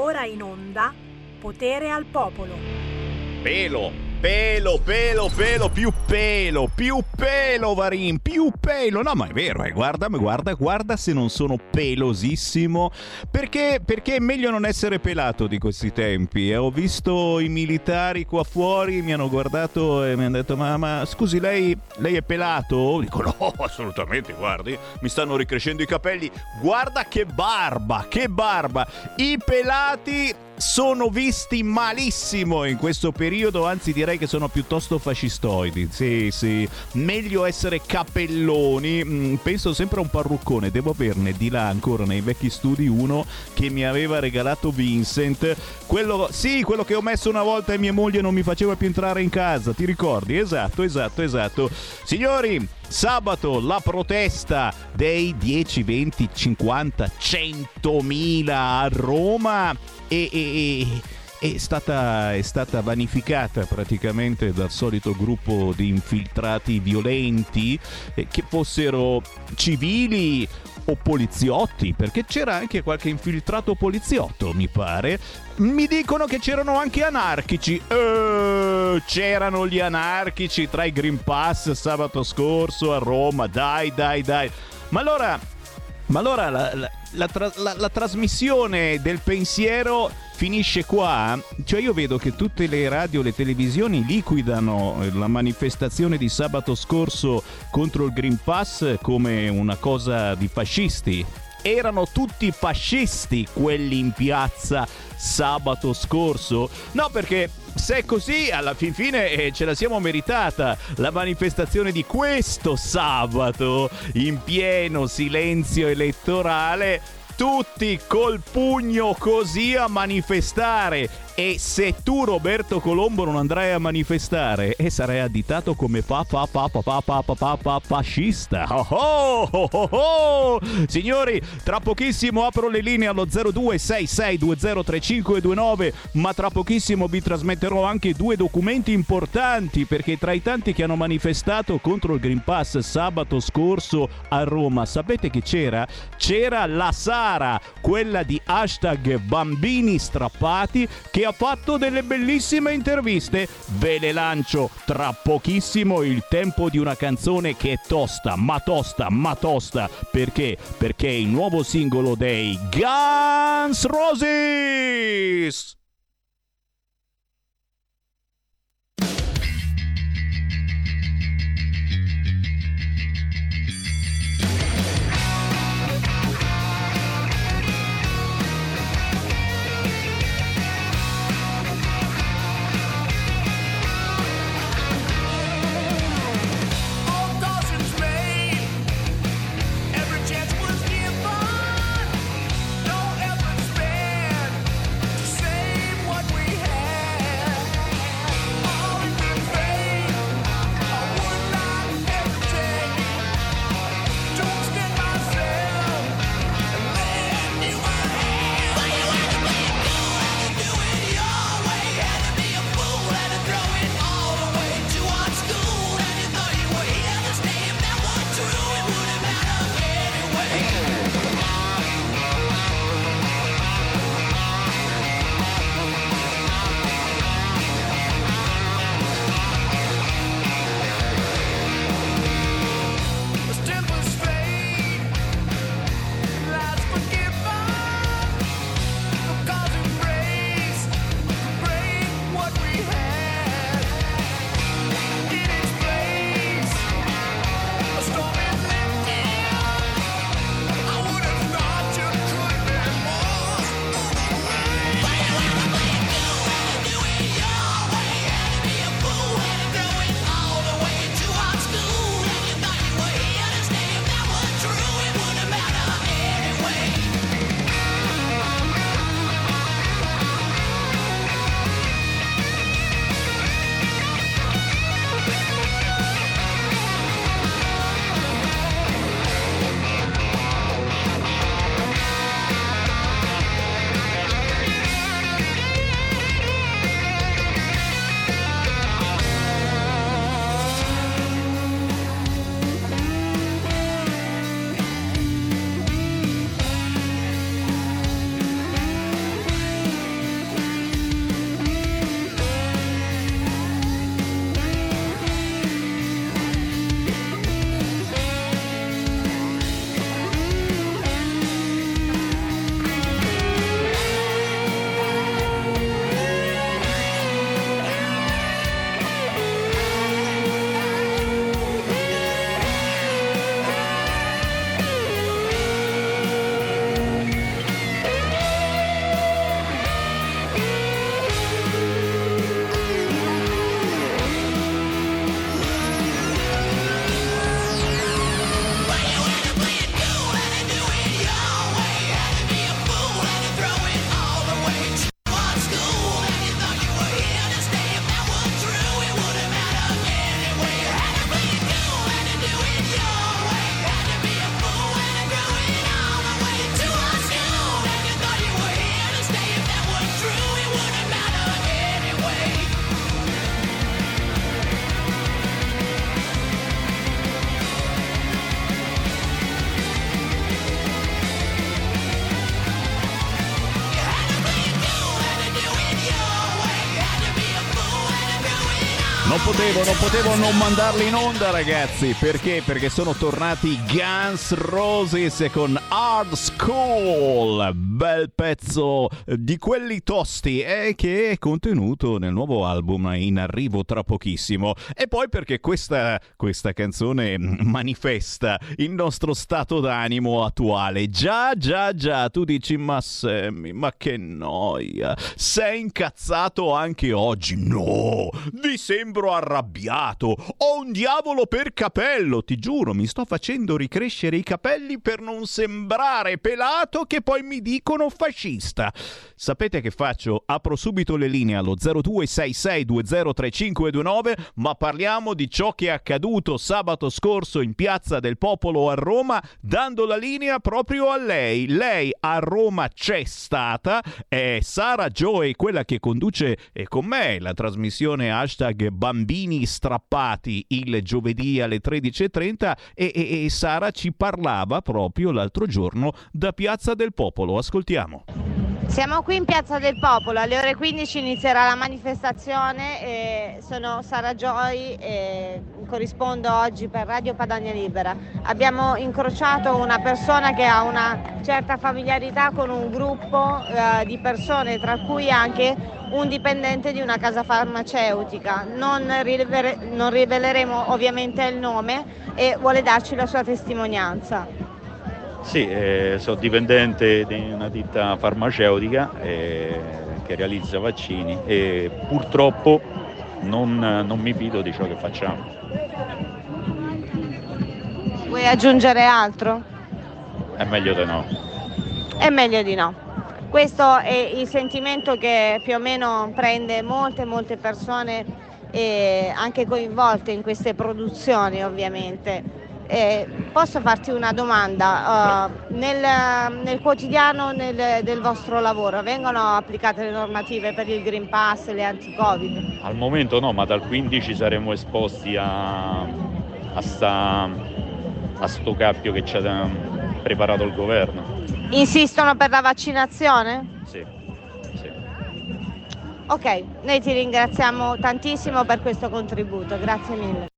ora in onda Potere al Popolo. Pelo, Pelo, pelo, pelo, più pelo, più pelo, Varin, più pelo. No, ma è vero, eh. guarda, guarda, guarda se non sono pelosissimo. Perché, perché è meglio non essere pelato di questi tempi. Eh. Ho visto i militari qua fuori, mi hanno guardato e mi hanno detto, ma, scusi, lei, lei è pelato? Dico, no, assolutamente, guardi, mi stanno ricrescendo i capelli. Guarda che barba, che barba. I pelati sono visti malissimo in questo periodo, anzi direi che sono piuttosto fascistoidi. Sì, sì, meglio essere capelloni. Mm, penso sempre a un parruccone, devo averne di là ancora nei vecchi studi uno che mi aveva regalato Vincent. Quello, sì, quello che ho messo una volta e mia moglie non mi faceva più entrare in casa, ti ricordi? Esatto, esatto, esatto. Signori, Sabato la protesta dei 10, 20, 50, 100 mila a Roma e, e, e è stata, è stata, vanificata praticamente dal solito gruppo di infiltrati violenti, eh, che fossero civili o poliziotti, perché c'era anche qualche infiltrato poliziotto, mi pare. Mi dicono che c'erano anche anarchici. Uh, c'erano gli anarchici tra i Green Pass sabato scorso a Roma. Dai, dai, dai. Ma allora, ma allora la, la, la, la trasmissione del pensiero finisce qua, cioè io vedo che tutte le radio, le televisioni liquidano eh, la manifestazione di sabato scorso contro il Green Pass come una cosa di fascisti. Erano tutti fascisti quelli in piazza sabato scorso? No, perché se è così, alla fin fine eh, ce la siamo meritata la manifestazione di questo sabato in pieno silenzio elettorale tutti col pugno così a manifestare e se tu, Roberto Colombo, non andrai a manifestare, e sarai additato come fa fa fa fa fascista. Oh oh oh Signori, tra pochissimo apro le linee allo 0266203529, ma tra pochissimo vi trasmetterò anche due documenti importanti, perché tra i tanti che hanno manifestato contro il Green Pass sabato scorso a Roma, sapete che c'era? C'era la Sara, quella di hashtag bambini strappati, che ha fatto delle bellissime interviste. Ve le lancio tra pochissimo il tempo di una canzone che è tosta, ma tosta, ma tosta. Perché? Perché è il nuovo singolo dei Guns Roses! Potevo, non mandarli in onda, ragazzi. Perché? Perché sono tornati Guns Roses con Hard School. Bel pezzo di quelli tosti e che è contenuto nel nuovo album in arrivo tra pochissimo. E poi perché questa, questa canzone manifesta il nostro stato d'animo attuale. Già, già, già, tu dici, ma Sammy, ma che noia. Sei incazzato anche oggi? No, vi sembro arrabbiato. Ho un diavolo per capello, ti giuro, mi sto facendo ricrescere i capelli per non sembrare pelato che poi mi dicono fascista. Sapete che faccio? Apro subito le linee allo 0266203529, ma parliamo di ciò che è accaduto sabato scorso in Piazza del Popolo a Roma, dando la linea proprio a lei. Lei a Roma c'è stata, è Sara Joy, quella che conduce eh, con me la trasmissione hashtag bambini strappati il giovedì alle 13.30 e, e, e Sara ci parlava proprio l'altro giorno da Piazza del Popolo. Ascoltiamo. Siamo qui in Piazza del Popolo, alle ore 15 inizierà la manifestazione sono Sara Joy e corrispondo oggi per Radio Padania Libera. Abbiamo incrociato una persona che ha una certa familiarità con un gruppo eh, di persone, tra cui anche un dipendente di una casa farmaceutica. Non, rivele- non riveleremo ovviamente il nome e vuole darci la sua testimonianza. Sì, eh, sono dipendente di una ditta farmaceutica eh, che realizza vaccini e purtroppo non, non mi fido di ciò che facciamo. Vuoi aggiungere altro? È meglio di no. È meglio di no. Questo è il sentimento che più o meno prende molte, molte persone eh, anche coinvolte in queste produzioni ovviamente. Eh, posso farti una domanda? Uh, nel, nel, quotidiano nel, del vostro lavoro vengono applicate le normative per il Green Pass e le anti-Covid? Al momento no, ma dal 15 saremo esposti a, a, sta, a sto cappio che ci ha preparato il governo. Insistono per la vaccinazione? Sì. sì. Ok, noi ti ringraziamo tantissimo per questo contributo, grazie mille.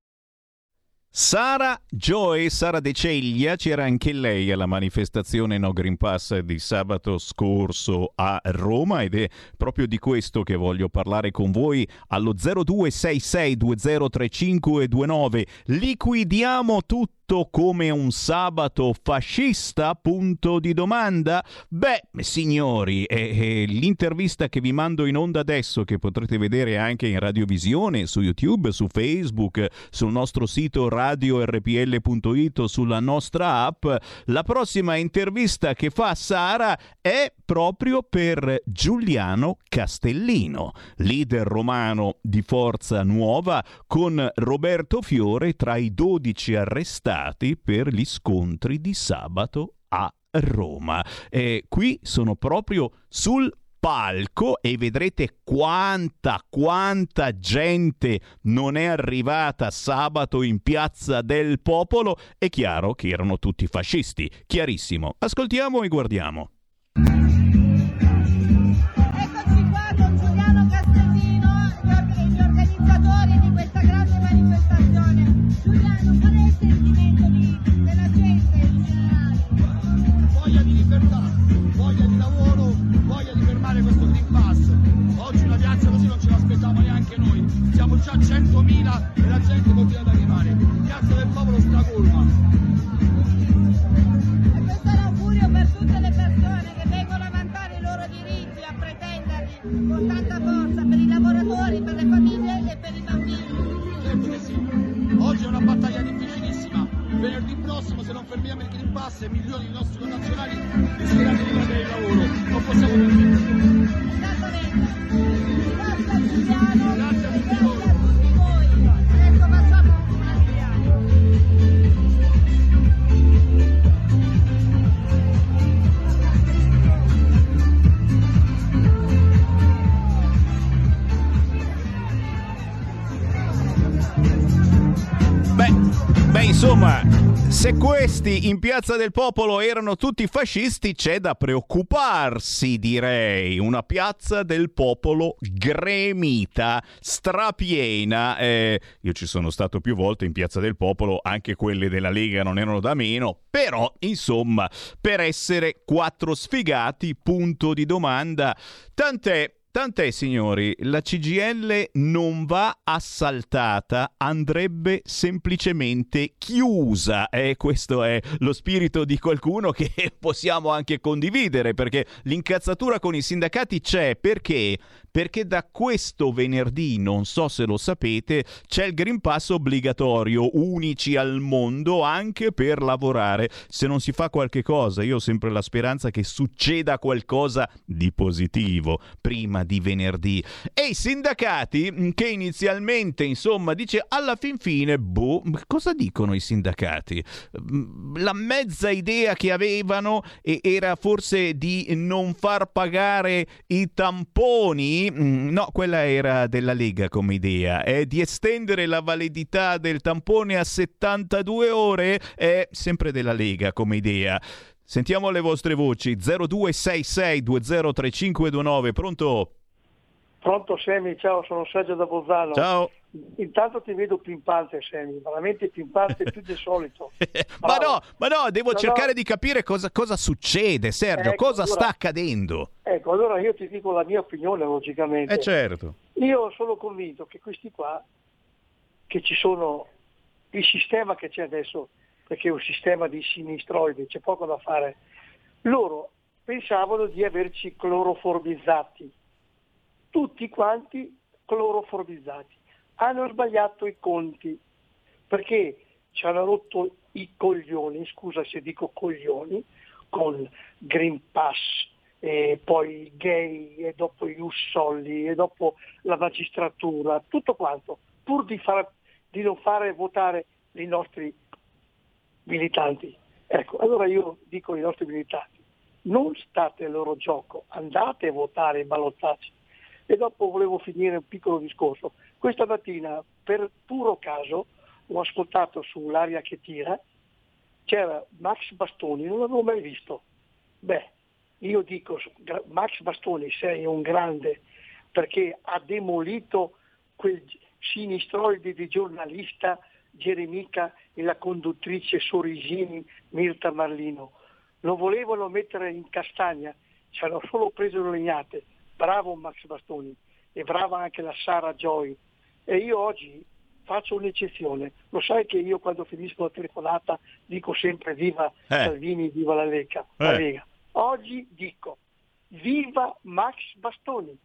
Sara Joy, Sara De Ceglia, c'era anche lei alla manifestazione No Green Pass di sabato scorso a Roma ed è proprio di questo che voglio parlare con voi allo 0266203529. Liquidiamo tutto come un sabato fascista? Punto di domanda? Beh, signori, eh, eh, l'intervista che vi mando in onda adesso, che potrete vedere anche in radiovisione, su YouTube, su Facebook, sul nostro sito radiorpl.it sulla nostra app, la prossima intervista che fa Sara è proprio per Giuliano Castellino, leader romano di Forza Nuova, con Roberto Fiore tra i 12 arrestati stati per gli scontri di sabato a Roma. Eh, qui sono proprio sul palco e vedrete quanta, quanta gente non è arrivata sabato in piazza del popolo. È chiaro che erano tutti fascisti, chiarissimo. Ascoltiamo e guardiamo. Questi in Piazza del Popolo erano tutti fascisti, c'è da preoccuparsi, direi. Una Piazza del Popolo gremita, strapiena. Eh, io ci sono stato più volte in Piazza del Popolo, anche quelle della Lega non erano da meno, però, insomma, per essere quattro sfigati, punto di domanda. Tant'è Tant'è, signori, la CGL non va assaltata, andrebbe semplicemente chiusa. E questo è lo spirito di qualcuno che possiamo anche condividere, perché l'incazzatura con i sindacati c'è. Perché? Perché da questo venerdì, non so se lo sapete, c'è il Green Pass obbligatorio, unici al mondo anche per lavorare. Se non si fa qualche cosa, io ho sempre la speranza che succeda qualcosa di positivo prima di venerdì. E i sindacati mm, che inizialmente, insomma, dice alla fin fine, boh, cosa dicono i sindacati? Mm, la mezza idea che avevano era forse di non far pagare i tamponi, mm, no, quella era della Lega come idea, è di estendere la validità del tampone a 72 ore, è sempre della Lega come idea. Sentiamo le vostre voci 0266 203529, pronto? Pronto Semi, ciao, sono Sergio da Bozzano. Ciao. Intanto ti vedo pimpante Semi, veramente pimpante più del solito. ma no, ma no, devo no, cercare no. di capire cosa, cosa succede, Sergio, ecco, cosa allora, sta accadendo. Ecco, allora io ti dico la mia opinione logicamente. Eh certo. Io sono convinto che questi qua, che ci sono, il sistema che c'è adesso, perché è un sistema di sinistroidi, c'è poco da fare, loro pensavano di averci cloroformizzati tutti quanti cloroformizzati. Hanno sbagliato i conti perché ci hanno rotto i coglioni, scusa se dico coglioni, con Green Pass, e poi i gay e dopo gli ussolli e dopo la magistratura, tutto quanto, pur di, far, di non fare votare i nostri militanti. Ecco, allora io dico ai nostri militanti, non state al loro gioco, andate a votare i ballottaggi e dopo volevo finire un piccolo discorso. Questa mattina, per puro caso, ho ascoltato sull'aria che tira, c'era Max Bastoni, non l'avevo mai visto. Beh, io dico, Max Bastoni sei un grande perché ha demolito quel sinistroide di giornalista Geremica e la conduttrice Sorisini Mirta Marlino. Lo volevano mettere in castagna, ci hanno solo preso le legnate bravo Max Bastoni e brava anche la Sara Joy. E io oggi faccio un'eccezione. Lo sai che io quando finisco la telefonata dico sempre viva eh. Salvini, viva la Lega. Eh. La Lega. Oggi dico viva Max Bastoni.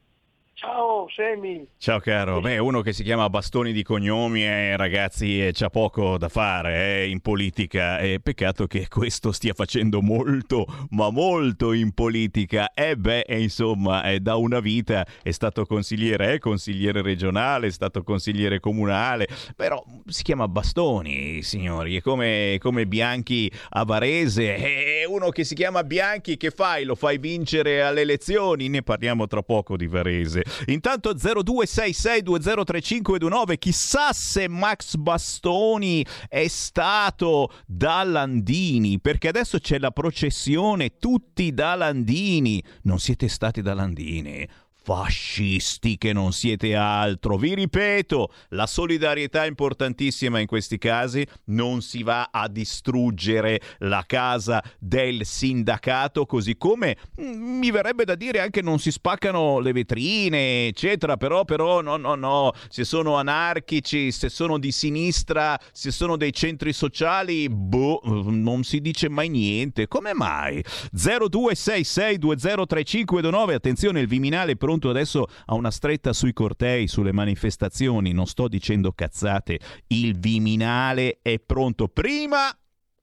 Ciao Semi. Ciao caro. Beh, uno che si chiama Bastoni di cognomi, eh, ragazzi, eh, c'ha poco da fare eh, in politica. È peccato che questo stia facendo molto, ma molto in politica. E eh beh, insomma, è da una vita è stato consigliere, è consigliere regionale, è stato consigliere comunale, però si chiama Bastoni, signori. È come, come Bianchi a Varese. È uno che si chiama Bianchi, che fai? Lo fai vincere alle elezioni? Ne parliamo tra poco di Varese. Intanto 0266203529, chissà se Max Bastoni è stato da Landini, perché adesso c'è la processione tutti da Landini. Non siete stati da Landini? Fascisti che non siete altro. Vi ripeto, la solidarietà è importantissima in questi casi, non si va a distruggere la casa del sindacato, così come mm, mi verrebbe da dire anche non si spaccano le vetrine, eccetera, però però no no no, se sono anarchici, se sono di sinistra, se sono dei centri sociali, boh, non si dice mai niente. Come mai? 0266203529, attenzione, il Viminale pronto pronto adesso a una stretta sui cortei, sulle manifestazioni, non sto dicendo cazzate, il Viminale è pronto. Prima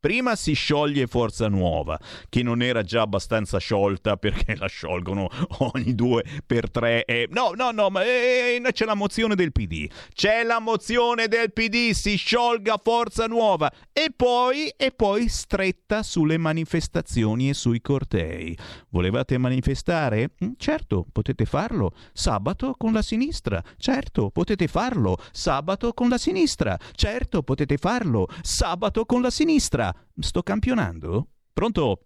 Prima si scioglie Forza Nuova, che non era già abbastanza sciolta perché la sciolgono ogni due per tre. E... No, no, no, ma eh, c'è la mozione del PD. C'è la mozione del PD, si sciolga Forza Nuova. E poi, e poi stretta sulle manifestazioni e sui cortei. Volevate manifestare? Mm, certo, potete farlo. Sabato con la sinistra. Certo, potete farlo. Sabato con la sinistra. Certo, potete farlo. Sabato con la sinistra. Sto campionando? Pronto?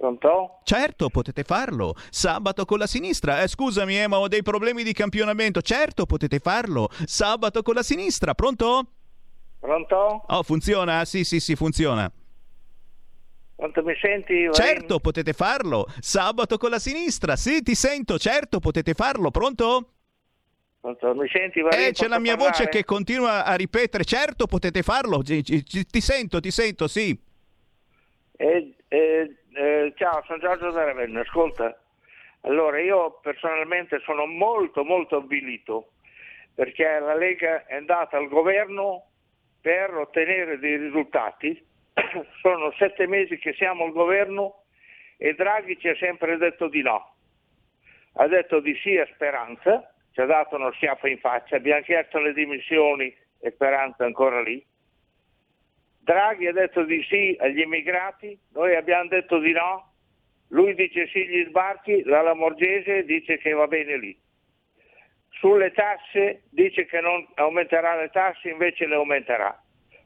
Pronto? Certo, potete farlo. Sabato con la sinistra. Eh, scusami, eh, ma ho dei problemi di campionamento. Certo, potete farlo. Sabato con la sinistra. Pronto? Pronto? Oh, funziona? Sì, sì, sì, funziona. Quanto mi senti? Certo, potete farlo. Sabato con la sinistra. Sì, ti sento. Certo, potete farlo. Pronto? Mi senti? Varin? Eh, c'è la mia parlare? voce che continua a ripetere. Certo, potete farlo. Ti, sento, ti sento, sì. Eh, eh, eh, ciao, sono Giorgio da Ravenna. Ascolta, allora io personalmente sono molto molto avvilito perché la Lega è andata al governo per ottenere dei risultati. sono sette mesi che siamo al governo e Draghi ci ha sempre detto di no. Ha detto di sì a Speranza, ci ha dato uno schiaffo in faccia, abbiamo chiesto le dimissioni e Speranza è ancora lì. Draghi ha detto di sì agli immigrati, noi abbiamo detto di no, lui dice sì agli sbarchi, la Lamorgese dice che va bene lì. Sulle tasse dice che non aumenterà le tasse, invece le aumenterà.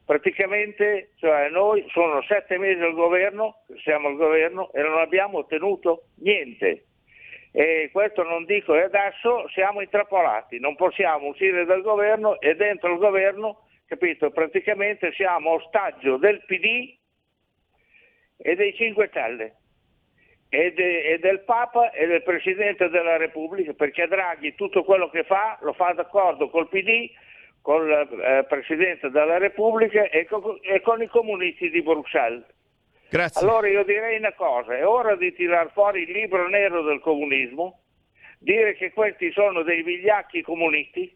Praticamente, cioè noi sono sette mesi al governo, siamo al governo e non abbiamo ottenuto niente. E questo non dico e adesso siamo intrappolati, non possiamo uscire dal governo e dentro il governo, capito, praticamente siamo ostaggio del PD e dei 5 Stelle e, de- e del Papa e del Presidente della Repubblica, perché Draghi tutto quello che fa lo fa d'accordo col PD, col eh, Presidente della Repubblica e, co- e con i comunisti di Bruxelles. Grazie. Allora io direi una cosa, è ora di tirar fuori il libro nero del comunismo, dire che questi sono dei vigliacchi comunisti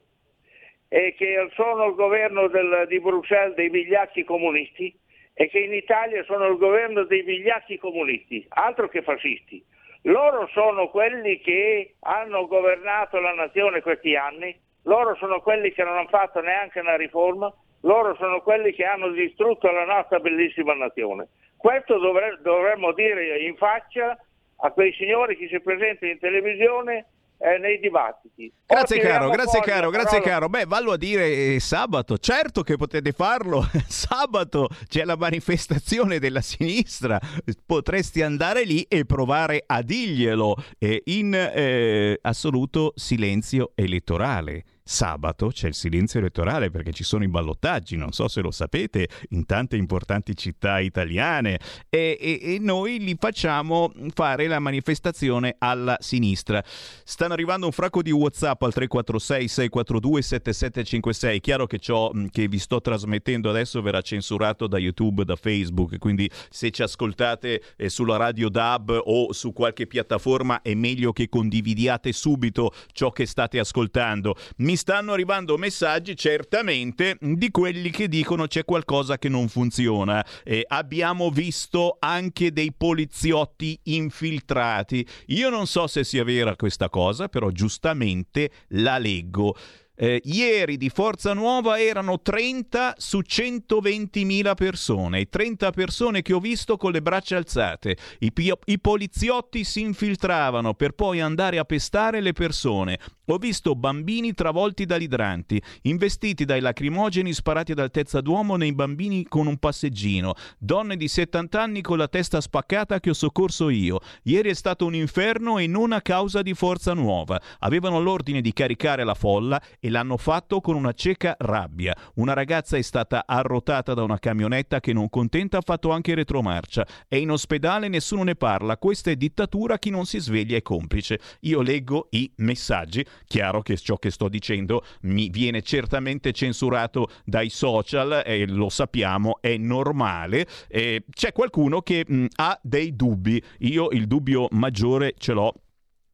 e che sono il governo del- di Bruxelles dei vigliacchi comunisti e che in Italia sono il governo dei vigliacchi comunisti, altro che fascisti. Loro sono quelli che hanno governato la nazione questi anni, loro sono quelli che non hanno fatto neanche una riforma, loro sono quelli che hanno distrutto la nostra bellissima nazione. Questo dovre- dovremmo dire in faccia a quei signori che si presentano in televisione eh, nei dibattiti. Grazie caro, grazie caro, grazie caro. Beh, vallo a dire eh, sabato, certo che potete farlo. sabato c'è la manifestazione della sinistra. Potresti andare lì e provare a dirglielo eh, in eh, assoluto silenzio elettorale. Sabato c'è il silenzio elettorale perché ci sono i ballottaggi, non so se lo sapete, in tante importanti città italiane e, e- e noi li facciamo fare la manifestazione alla sinistra. Stanno arrivando un fracco di WhatsApp al 346 642 7756. Chiaro che ciò che vi sto trasmettendo adesso verrà censurato da YouTube, da Facebook, quindi se ci ascoltate eh, sulla radio DAB o su qualche piattaforma è meglio che condividiate subito ciò che state ascoltando. Mi stanno arrivando messaggi certamente di quelli che dicono c'è qualcosa che non funziona. Eh, abbiamo visto anche dei poliziotti infiltrati. Io non so se sia vera questa cosa, però giustamente la leggo. Eh, ieri di Forza Nuova erano 30 su 120.000 persone, 30 persone che ho visto con le braccia alzate. I, i poliziotti si infiltravano per poi andare a pestare le persone. Ho visto bambini travolti dagli idranti, investiti dai lacrimogeni sparati ad altezza d'uomo nei bambini con un passeggino, donne di 70 anni con la testa spaccata che ho soccorso io. Ieri è stato un inferno e non a causa di Forza Nuova. Avevano l'ordine di caricare la folla e l'hanno fatto con una cieca rabbia. Una ragazza è stata arrotata da una camionetta che non contenta ha fatto anche retromarcia. È in ospedale, nessuno ne parla. Questa è dittatura, chi non si sveglia è complice. Io leggo i messaggi. Chiaro che ciò che sto dicendo mi viene certamente censurato dai social e lo sappiamo, è normale. Eh, c'è qualcuno che mh, ha dei dubbi. Io il dubbio maggiore ce l'ho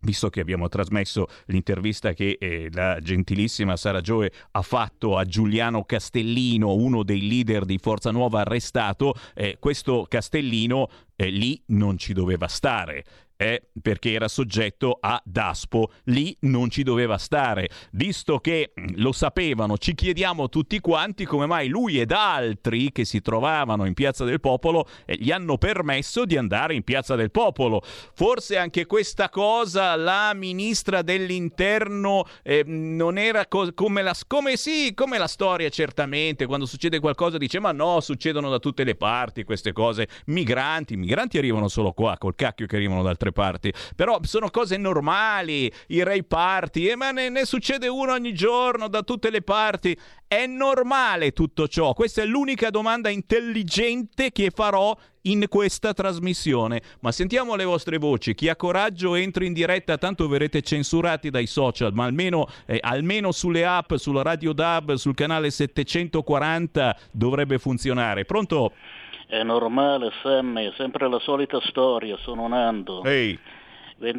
visto che abbiamo trasmesso l'intervista che eh, la gentilissima Sara Gioe ha fatto a Giuliano Castellino, uno dei leader di Forza Nuova arrestato, eh, questo Castellino eh, lì non ci doveva stare è perché era soggetto a DASPO, lì non ci doveva stare. Visto che mm, lo sapevano, ci chiediamo tutti quanti come mai lui ed altri che si trovavano in Piazza del Popolo eh, gli hanno permesso di andare in Piazza del Popolo. Forse anche questa cosa la ministra dell'Interno eh, non era co- come, la, come, sì, come la storia certamente, quando succede qualcosa dice ma no, succedono da tutte le parti queste cose, migranti, migranti arrivano solo qua, col cacchio che arrivano dal altre parti. Però sono cose normali, i Ray Party, eh, ma ne, ne succede uno ogni giorno da tutte le parti. È normale tutto ciò? Questa è l'unica domanda intelligente che farò in questa trasmissione. Ma sentiamo le vostre voci. Chi ha coraggio entri in diretta, tanto verrete censurati dai social, ma almeno, eh, almeno sulle app, sulla Radio DAB, sul canale 740 dovrebbe funzionare. Pronto? È normale, Sammy, è sempre la solita storia, sono Nando. Ehi.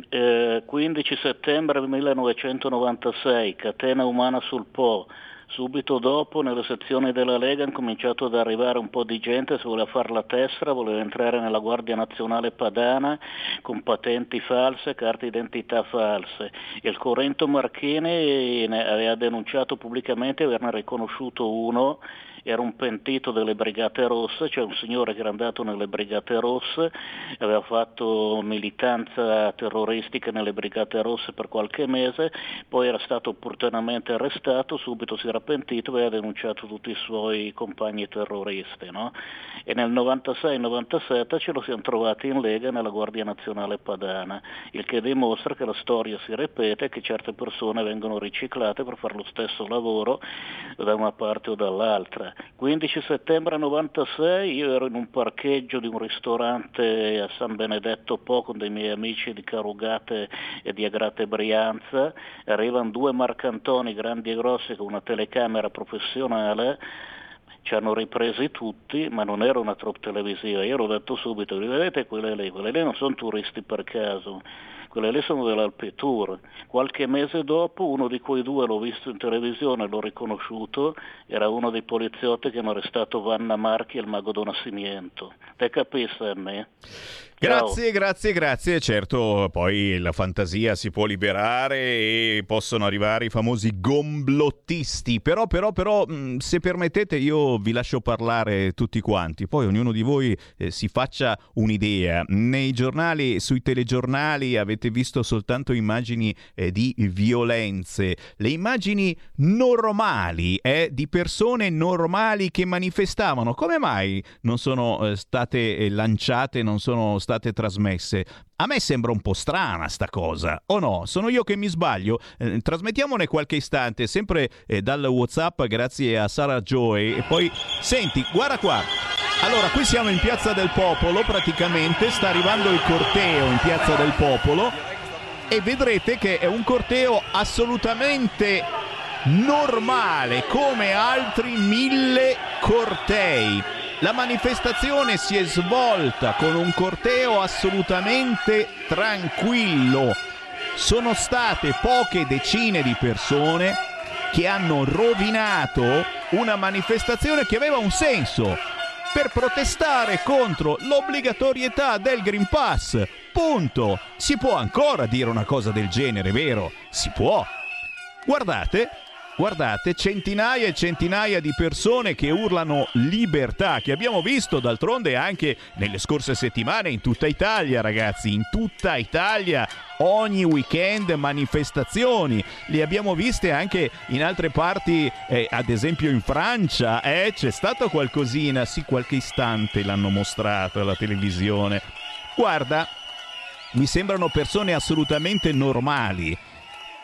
Eh, 15 settembre 1996, catena umana sul Po. Subito dopo nelle sezioni della Lega è cominciato ad arrivare un po' di gente, si voleva fare la tessera, voleva entrare nella Guardia Nazionale Padana con patenti false, carte d'identità false. Il Corrento Marchini aveva denunciato pubblicamente averne riconosciuto uno era un pentito delle Brigate Rosse, cioè un signore che era andato nelle Brigate Rosse, aveva fatto militanza terroristica nelle Brigate Rosse per qualche mese, poi era stato opportunamente arrestato, subito si era pentito e aveva denunciato tutti i suoi compagni terroristi. No? E nel 96-97 ce lo siamo trovati in Lega nella Guardia Nazionale Padana, il che dimostra che la storia si ripete e che certe persone vengono riciclate per fare lo stesso lavoro da una parte o dall'altra. 15 settembre 96 io ero in un parcheggio di un ristorante a San Benedetto Po con dei miei amici di Carugate e di Agrate Brianza, arrivano due marcantoni grandi e grossi con una telecamera professionale. Ci hanno ripresi tutti, ma non era una troupe televisiva. Io l'ho detto subito, vedete quelle lì, quelle lì non sono turisti per caso, quelle lì sono dell'Alpetour. Qualche mese dopo uno di quei due l'ho visto in televisione, l'ho riconosciuto, era uno dei poliziotti che hanno arrestato Vanna Marchi e il mago Don Nascimento. Te capisci a me? Grazie, grazie, grazie. Certo, poi la fantasia si può liberare e possono arrivare i famosi gomblottisti. Però, però, però, mm, se permettete, io vi lascio parlare tutti quanti. Poi ognuno di voi eh, si faccia un'idea. Nei giornali, sui telegiornali, avete visto soltanto immagini eh, di violenze. Le immagini normali, eh, di persone normali che manifestavano. Come mai non sono eh, state eh, lanciate, non sono state trasmesse. A me sembra un po' strana sta cosa, o no? Sono io che mi sbaglio? Eh, trasmettiamone qualche istante, sempre eh, dal WhatsApp, grazie a Sara Joy. E poi, senti, guarda qua. Allora, qui siamo in Piazza del Popolo, praticamente, sta arrivando il corteo in Piazza del Popolo e vedrete che è un corteo assolutamente normale, come altri mille cortei la manifestazione si è svolta con un corteo assolutamente tranquillo. Sono state poche decine di persone che hanno rovinato una manifestazione che aveva un senso per protestare contro l'obbligatorietà del Green Pass. Punto. Si può ancora dire una cosa del genere, vero? Si può. Guardate, Guardate, centinaia e centinaia di persone che urlano libertà, che abbiamo visto d'altronde anche nelle scorse settimane in tutta Italia, ragazzi, in tutta Italia. Ogni weekend manifestazioni, le abbiamo viste anche in altre parti, eh, ad esempio in Francia, eh, c'è stato qualcosina, sì, qualche istante l'hanno mostrato alla televisione. Guarda, mi sembrano persone assolutamente normali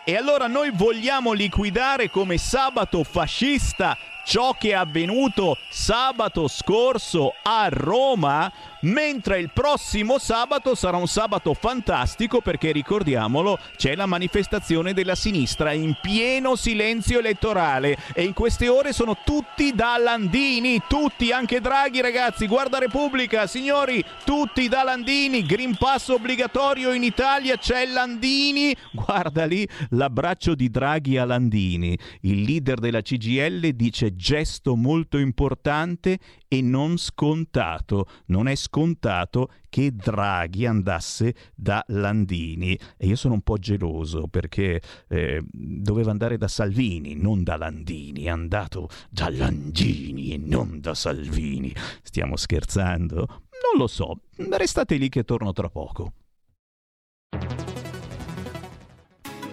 e allora noi vogliamo liquidare come sabato fascista ciò che è avvenuto sabato scorso a Roma, mentre il prossimo sabato sarà un sabato fantastico perché ricordiamolo, c'è la manifestazione della sinistra in pieno silenzio elettorale. E in queste ore sono tutti da Landini, tutti, anche Draghi ragazzi, guarda Repubblica, signori, tutti da Landini, Green Pass obbligatorio in Italia, c'è Landini, guarda lì l'abbraccio di Draghi a Landini, il leader della CGL dice gesto molto importante e non scontato. Non è scontato che Draghi andasse da Landini. E io sono un po' geloso perché eh, doveva andare da Salvini, non da Landini. È andato da Landini e non da Salvini. Stiamo scherzando? Non lo so. Restate lì che torno tra poco.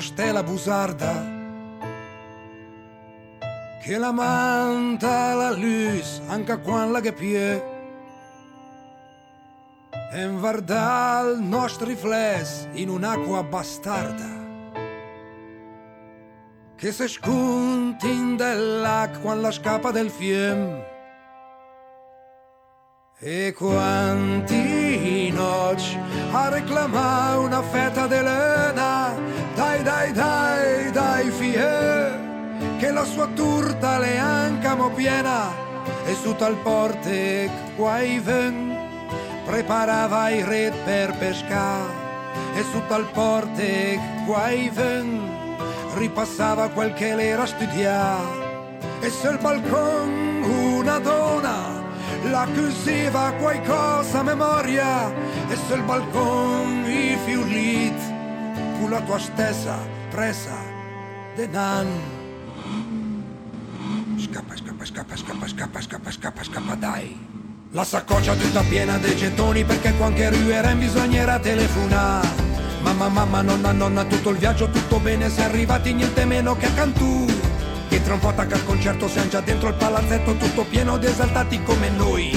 Stella busarda che la manta la luz anche quando che pie. E guarda il nostro riflesso in un'acqua bastarda che se scontin dell'acqua quando scappa del fiem. E quanti noci a reclamare una fetta lena dai dai dai dai fie che la sua turta le ancamo piena e su tal porte quai ven preparava i red per pescare e su tal porte quai ven ripassava quel che l'era studiare e sul balcon una donna la chiuseva qualcosa a memoria e sul balcon i fiulit fu la tua stessa presa denan. Scappa, scappa, scappa, scappa, scappa, scappa, scappa, scappa, dai. La saccoccia tutta piena dei gettoni perché qua anche ruerem bisognerà telefonare. Mamma, mamma, nonna, nonna, tutto il viaggio, tutto bene, sei arrivati niente meno che a Cantù. Che tra un po' attacca il concerto, siamo già dentro il palazzetto, tutto pieno di esaltati come noi.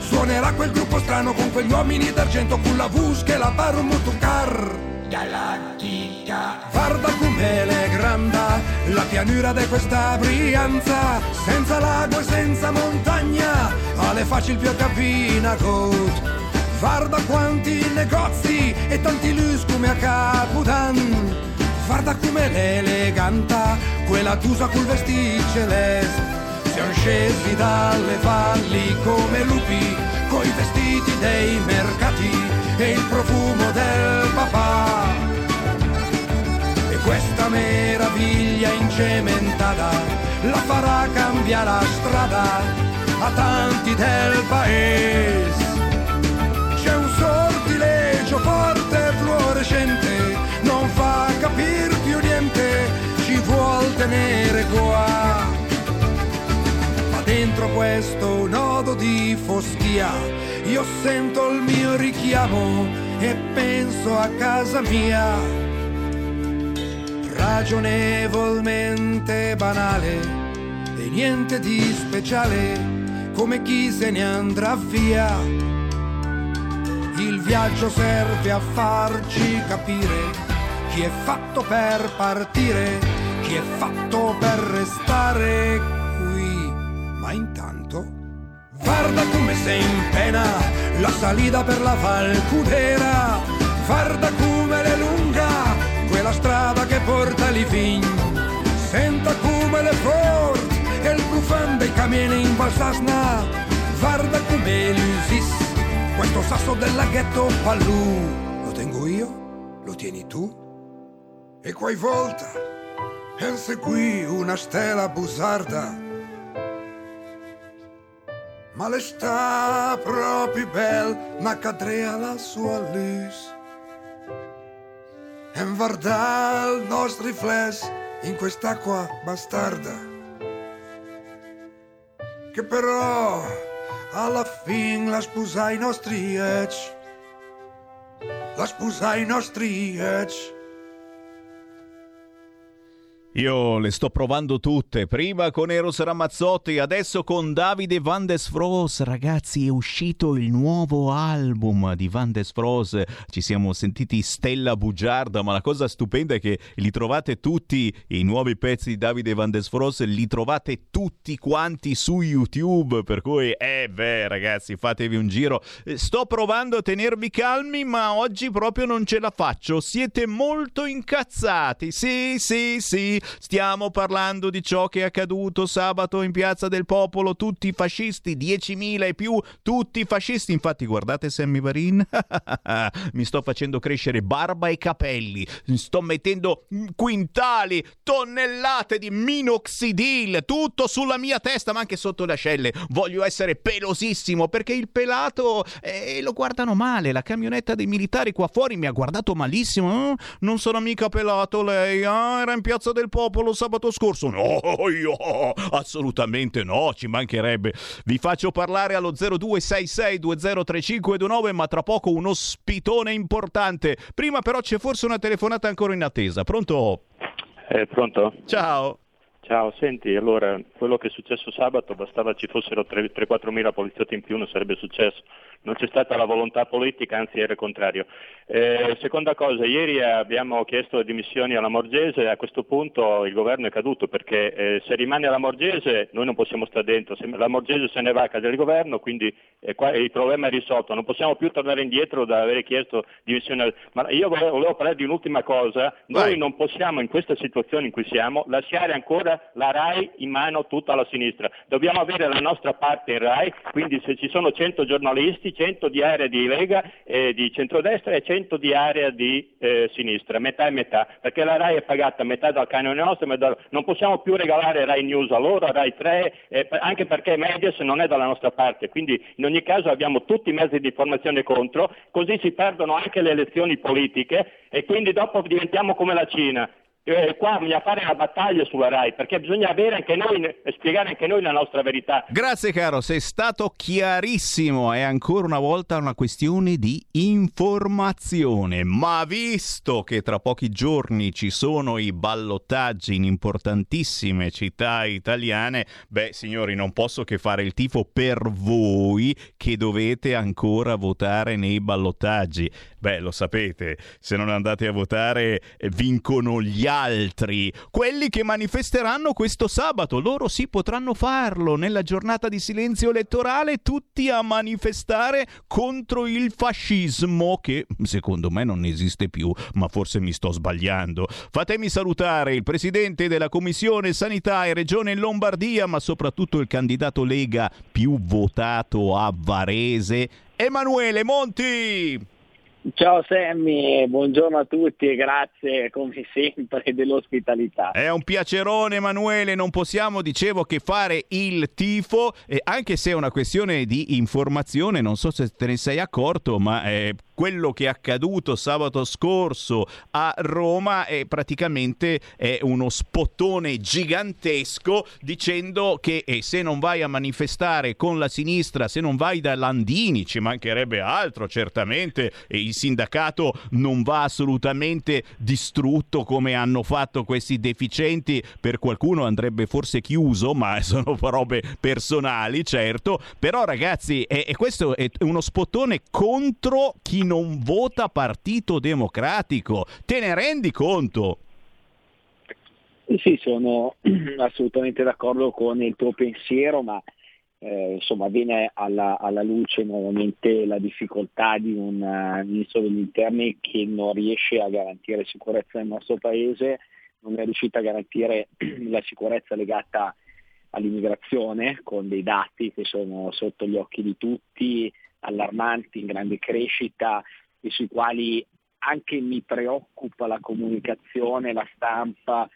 Suonerà quel gruppo strano con quegli uomini d'argento, con la vus che la barumutucar. Galattica Guarda come le granda la pianura di questa Brianza Senza lago e senza montagna alle facili più capina code Guarda quanti negozi e tanti lus come a Capodan Guarda come l'eleganta, quella chiusa col vestito celeste. Siamo scesi dalle valli come lupi, coi vestiti dei mercati e il profumo del papà. E questa meraviglia incementata la farà cambiare la strada a tanti del paese. C'è un sortilegio forte e fluorescente non fa capire più niente, ci vuol tenere qua. Ma dentro questo nodo di foschia, io sento il mio richiamo e penso a casa mia. Ragionevolmente banale e niente di speciale, come chi se ne andrà via. Il viaggio serve a farci capire chi è fatto per partire, chi è fatto per restare qui. Ma intanto, guarda come sei in pena, la salita per la Val Cudera, guarda come è lunga, quella strada che porta lì fin. Senta come le forte e il buffan dei camieni in Valsasna, guarda come l'usis, questo sasso del laghetto Pallù. Lo tengo io? Lo tieni tu? e quai volta e seguì una stella busarda. Ma le sta proprio bel, ma cadrea la sua luce. E guarda il nostro riflesso in quest'acqua bastarda. Che però alla fin la sposa i nostri ecci. La sposa i nostri ecci. Io le sto provando tutte, prima con Eros Ramazzotti, adesso con Davide Van des Fros. Ragazzi, è uscito il nuovo album di Van des Fros. Ci siamo sentiti Stella Bugiarda, ma la cosa stupenda è che li trovate tutti, i nuovi pezzi di Davide Van des Fros, li trovate tutti quanti su YouTube, per cui, eh beh ragazzi, fatevi un giro. Sto provando a tenervi calmi, ma oggi proprio non ce la faccio. Siete molto incazzati. Sì, sì, sì Stiamo parlando di ciò che è accaduto sabato in Piazza del Popolo, tutti fascisti, 10.000 e più, tutti fascisti. Infatti guardate Sammy Varin, mi sto facendo crescere barba e capelli, sto mettendo quintali, tonnellate di minoxidil, tutto sulla mia testa, ma anche sotto le ascelle. Voglio essere pelosissimo perché il pelato eh, lo guardano male. La camionetta dei militari qua fuori mi ha guardato malissimo. Eh? Non sono mica pelato lei, eh? era in Piazza del Popolo popolo sabato scorso? No, io assolutamente no, ci mancherebbe. Vi faccio parlare allo 0266203529, ma tra poco uno spitone importante. Prima però c'è forse una telefonata ancora in attesa. Pronto? Eh, pronto? Ciao. Ciao, senti, allora quello che è successo sabato bastava ci fossero 3-4 mila poliziotti in più, non sarebbe successo non c'è stata la volontà politica, anzi era il contrario. Eh, seconda cosa, ieri abbiamo chiesto le dimissioni alla Morgese e a questo punto il governo è caduto perché eh, se rimane alla Morgese noi non possiamo stare dentro, se la Morgese se ne va a casa del governo, quindi eh, qua, il problema è risolto, non possiamo più tornare indietro da aver chiesto dimissioni. Ma io volevo, volevo, parlare di un'ultima cosa, noi Vai. non possiamo in questa situazione in cui siamo lasciare ancora la RAI in mano tutta alla sinistra, dobbiamo avere la nostra parte in RAI, quindi se ci sono 100 giornalisti 100 di area di Lega e di centrodestra e 100 di area di eh, sinistra, metà e metà, perché la RAI è pagata metà dal canone nostro, metà... non possiamo più regalare RAI News a loro, RAI 3, eh, anche perché Medias non è dalla nostra parte, quindi in ogni caso abbiamo tutti i mezzi di informazione contro, così si perdono anche le elezioni politiche e quindi dopo diventiamo come la Cina, eh, qua bisogna fare una battaglia sulla RAI perché bisogna avere anche noi, spiegare anche noi la nostra verità. Grazie caro, sei stato chiarissimo, è ancora una volta una questione di informazione, ma visto che tra pochi giorni ci sono i ballottaggi in importantissime città italiane, beh signori non posso che fare il tifo per voi che dovete ancora votare nei ballottaggi. Beh lo sapete, se non andate a votare eh, vincono gli altri altri, quelli che manifesteranno questo sabato. Loro sì potranno farlo nella giornata di silenzio elettorale, tutti a manifestare contro il fascismo, che secondo me non esiste più, ma forse mi sto sbagliando. Fatemi salutare il presidente della Commissione Sanità e Regione Lombardia, ma soprattutto il candidato Lega più votato a Varese, Emanuele Monti. Ciao Sammy, buongiorno a tutti e grazie come sempre dell'ospitalità. È un piacerone Emanuele, non possiamo, dicevo, che fare il tifo, eh, anche se è una questione di informazione, non so se te ne sei accorto, ma eh, quello che è accaduto sabato scorso a Roma è praticamente è uno spottone gigantesco dicendo che eh, se non vai a manifestare con la sinistra, se non vai da Landini, ci mancherebbe altro, certamente e il sindacato non va assolutamente distrutto come hanno fatto questi deficienti, per qualcuno andrebbe forse chiuso, ma sono robe personali, certo, però ragazzi, e questo è uno spottone contro chi non vota Partito Democratico. Te ne rendi conto? Sì, sono assolutamente d'accordo con il tuo pensiero, ma eh, insomma viene alla, alla, luce nuovamente la difficoltà di un uh, ministro degli interni che non riesce a garantire sicurezza nel nostro paese, non è riuscito a garantire la sicurezza legata all'immigrazione con dei dati che sono sotto gli occhi di tutti, allarmanti, in grande crescita e sui quali anche mi preoccupa la comunicazione, la stampa,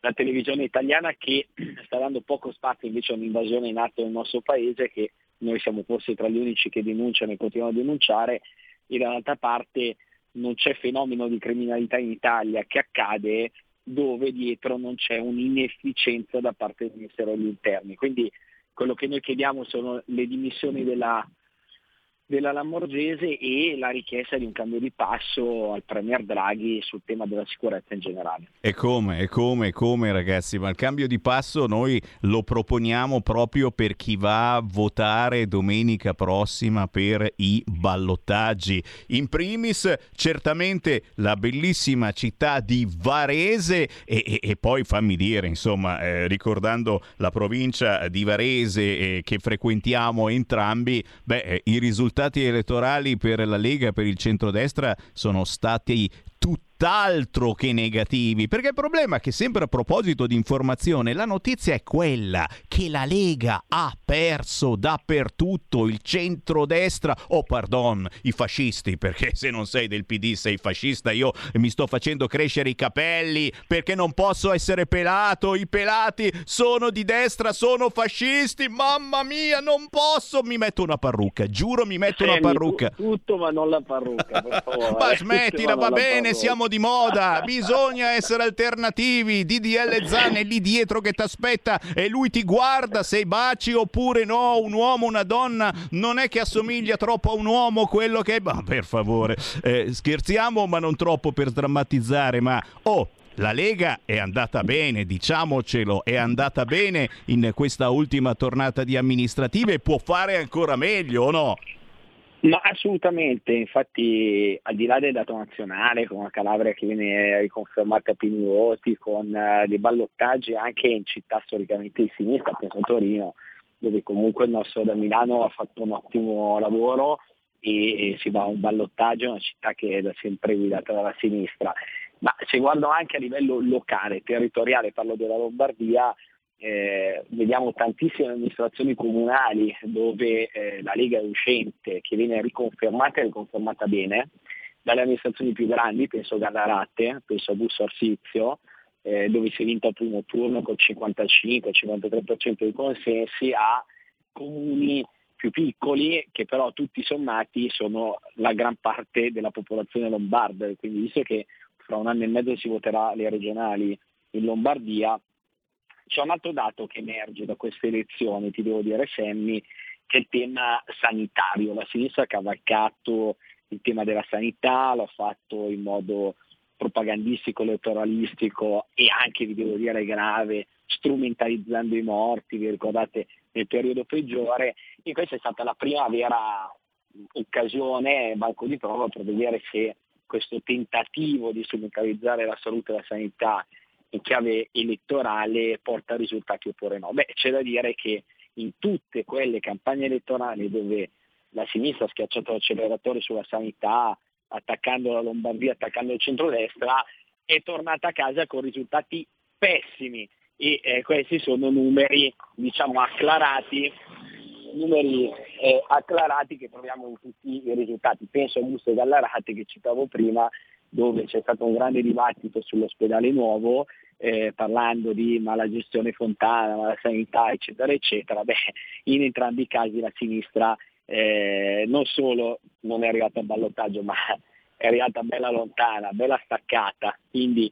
la televisione italiana che sta dando poco spazio invece a un'invasione in atto nel nostro paese che noi siamo forse tra gli unici che denunciano e continuano a denunciare e dall'altra parte non c'è fenomeno di criminalità in Italia che accade dove dietro non c'è un'inefficienza da parte del Ministero degli Interni. Quindi quello che noi chiediamo sono le dimissioni della della Lamorgese e la richiesta di un cambio di passo al Premier Draghi sul tema della sicurezza in generale. E come, e come, e come ragazzi, ma il cambio di passo noi lo proponiamo proprio per chi va a votare domenica prossima per i ballottaggi. In primis certamente la bellissima città di Varese e, e, e poi fammi dire, insomma, eh, ricordando la provincia di Varese eh, che frequentiamo entrambi, beh, eh, i risultati risultati elettorali per la Lega e per il centrodestra sono stati tutt'altro che negativi, perché il problema è che sempre a proposito di informazione, la notizia è quella che la Lega ha perso dappertutto, il centrodestra, oh pardon, i fascisti, perché se non sei del PD sei fascista, io mi sto facendo crescere i capelli perché non posso essere pelato, i pelati sono di destra, sono fascisti, mamma mia, non posso, mi metto una parrucca, giuro mi metto una parrucca. Tutto ma non la parrucca, per favore. ma smettila, va bene, siamo di moda, bisogna essere alternativi. DDL Zan è lì dietro che ti aspetta e lui ti guarda se baci oppure no. Un uomo, una donna, non è che assomiglia troppo a un uomo quello che. Ma per favore, eh, scherziamo, ma non troppo per drammatizzare. Ma oh, la Lega è andata bene, diciamocelo, è andata bene in questa ultima tornata di amministrative può fare ancora meglio o no? Ma assolutamente, infatti al di là del dato nazionale, con la Calabria che viene riconfermata a pieni voti, con uh, dei ballottaggi anche in città storicamente di sinistra, penso a Torino, dove comunque il nostro da Milano ha fatto un ottimo lavoro e, e si va a un ballottaggio, una città che è da sempre guidata dalla sinistra. Ma se guardo anche a livello locale, territoriale, parlo della Lombardia, eh, vediamo tantissime amministrazioni comunali dove eh, la Lega è uscente, che viene riconfermata e riconfermata bene, dalle amministrazioni più grandi, penso a Gallarate, penso a Busso Arsizio, eh, dove si è vinto al primo turno col 55-53% dei consensi, a comuni più piccoli che però tutti sommati sono la gran parte della popolazione lombarda, quindi visto che fra un anno e mezzo si voterà le regionali in Lombardia, c'è un altro dato che emerge da queste elezioni, ti devo dire Semmi, che è il tema sanitario. La sinistra ha cavalcato il tema della sanità, l'ha fatto in modo propagandistico, elettoralistico e anche, vi devo dire, grave, strumentalizzando i morti, vi ricordate nel periodo peggiore, e questa è stata la prima vera occasione, banco di prova per vedere se questo tentativo di strumentalizzare la salute e la sanità in chiave elettorale porta risultati oppure no. Beh, c'è da dire che in tutte quelle campagne elettorali dove la sinistra ha schiacciato l'acceleratore sulla sanità, attaccando la Lombardia, attaccando il centrodestra, è tornata a casa con risultati pessimi e eh, questi sono numeri diciamo acclarati numeri eh, acclarati che troviamo in tutti i risultati. Penso a Busto Gallarati che citavo prima, dove c'è stato un grande dibattito sull'ospedale nuovo, eh, parlando di malagestione fontana, mala sanità, eccetera, eccetera. Beh, in entrambi i casi la sinistra eh, non solo non è arrivata al ballottaggio, ma è arrivata bella lontana, bella staccata. Quindi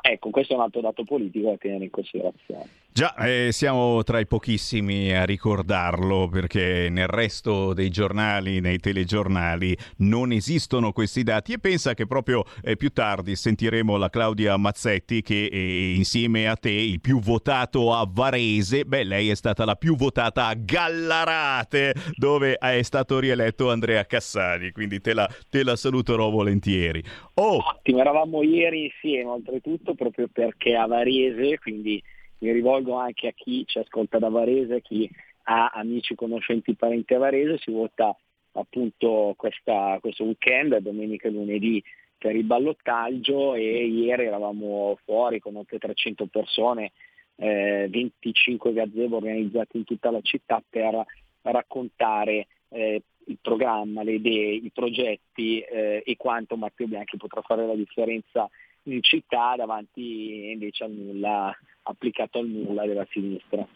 ecco, questo è un altro dato politico da tenere in considerazione. Già, eh, siamo tra i pochissimi a ricordarlo perché nel resto dei giornali, nei telegiornali, non esistono questi dati e pensa che proprio eh, più tardi sentiremo la Claudia Mazzetti che eh, insieme a te, il più votato a Varese, beh lei è stata la più votata a Gallarate dove è stato rieletto Andrea Cassani, quindi te la, te la saluterò volentieri. Oh. Ottimo, eravamo ieri insieme oltretutto proprio perché a Varese, quindi mi rivolgo anche a chi ci ascolta da Varese, chi ha amici, conoscenti, parenti a Varese, si vota appunto questa, questo weekend, domenica e lunedì per il ballottaggio e ieri eravamo fuori con oltre 300 persone, eh, 25 gazebo organizzati in tutta la città per raccontare eh, il programma, le idee, i progetti eh, e quanto Matteo Bianchi potrà fare la differenza in città davanti invece al nulla applicato al nulla della sinistra.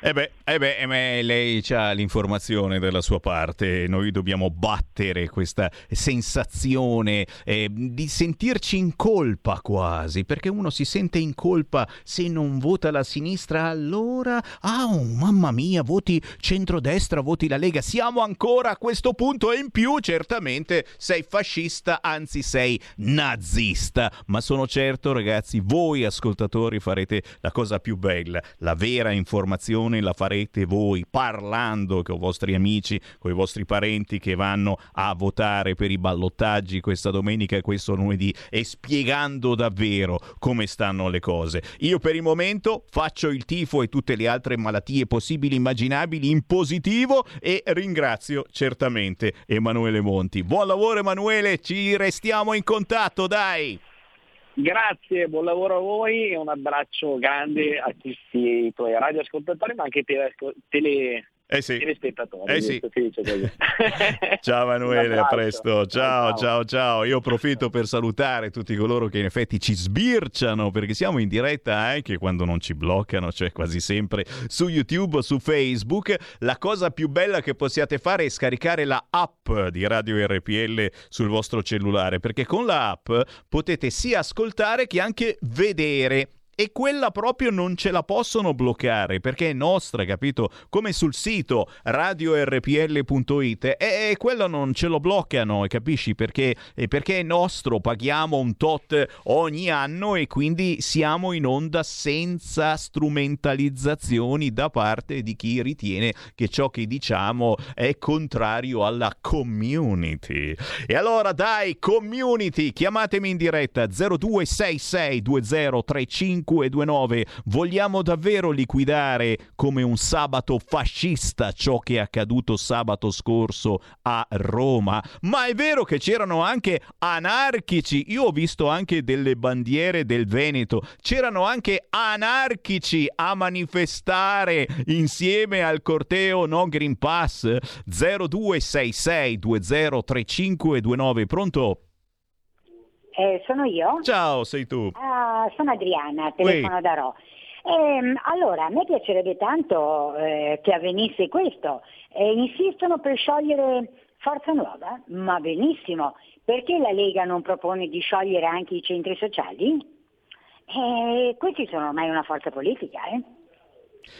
Eh beh, eh beh, eh lei ha l'informazione dalla sua parte, noi dobbiamo battere questa sensazione eh, di sentirci in colpa quasi, perché uno si sente in colpa se non vota la sinistra, allora, ah, oh, mamma mia, voti centrodestra, voti la Lega, siamo ancora a questo punto e in più certamente sei fascista, anzi sei nazista, ma sono certo ragazzi, voi ascoltatori farete la cosa più bella, la vera informazione informazione la farete voi parlando con i vostri amici, con i vostri parenti che vanno a votare per i ballottaggi questa domenica e questo lunedì e spiegando davvero come stanno le cose. Io per il momento faccio il tifo e tutte le altre malattie possibili e immaginabili in positivo e ringrazio certamente Emanuele Monti. Buon lavoro Emanuele, ci restiamo in contatto, dai! Grazie, buon lavoro a voi e un abbraccio grande a tutti i tuoi radioascoltatori ma anche tele, tele Eh sì. Eh sì. Ciao Emanuele, Un a presto. Ciao, ciao, ciao. Io approfitto per salutare tutti coloro che in effetti ci sbirciano perché siamo in diretta anche quando non ci bloccano, cioè quasi sempre su YouTube su Facebook. La cosa più bella che possiate fare è scaricare la app di Radio RPL sul vostro cellulare perché con la app potete sia ascoltare che anche vedere. E quella proprio non ce la possono bloccare perché è nostra, capito? Come sul sito radiorpl.it e quello non ce lo bloccano, capisci? Perché, perché è nostro, paghiamo un tot ogni anno e quindi siamo in onda senza strumentalizzazioni da parte di chi ritiene che ciò che diciamo è contrario alla community. E allora dai, community, chiamatemi in diretta 0266 203529. Vogliamo davvero liquidare come un sabato fascista ciò che è accaduto sabato scorso a Roma? Ma è vero che c'erano anche anarchici. Io ho visto anche delle bandiere del Veneto. C'erano anche anarchici a manifestare insieme al corteo No Green Pass 0266 203529. Pronto? Eh, sono io? Ciao, sei tu. Ah, sono Adriana, telefono da Ro. Ehm, allora, a me piacerebbe tanto eh, che avvenisse questo. Eh, insistono per sciogliere Forza Nuova? Ma benissimo. Perché la Lega non propone di sciogliere anche i centri sociali? Eh, questi sono ormai una forza politica, eh?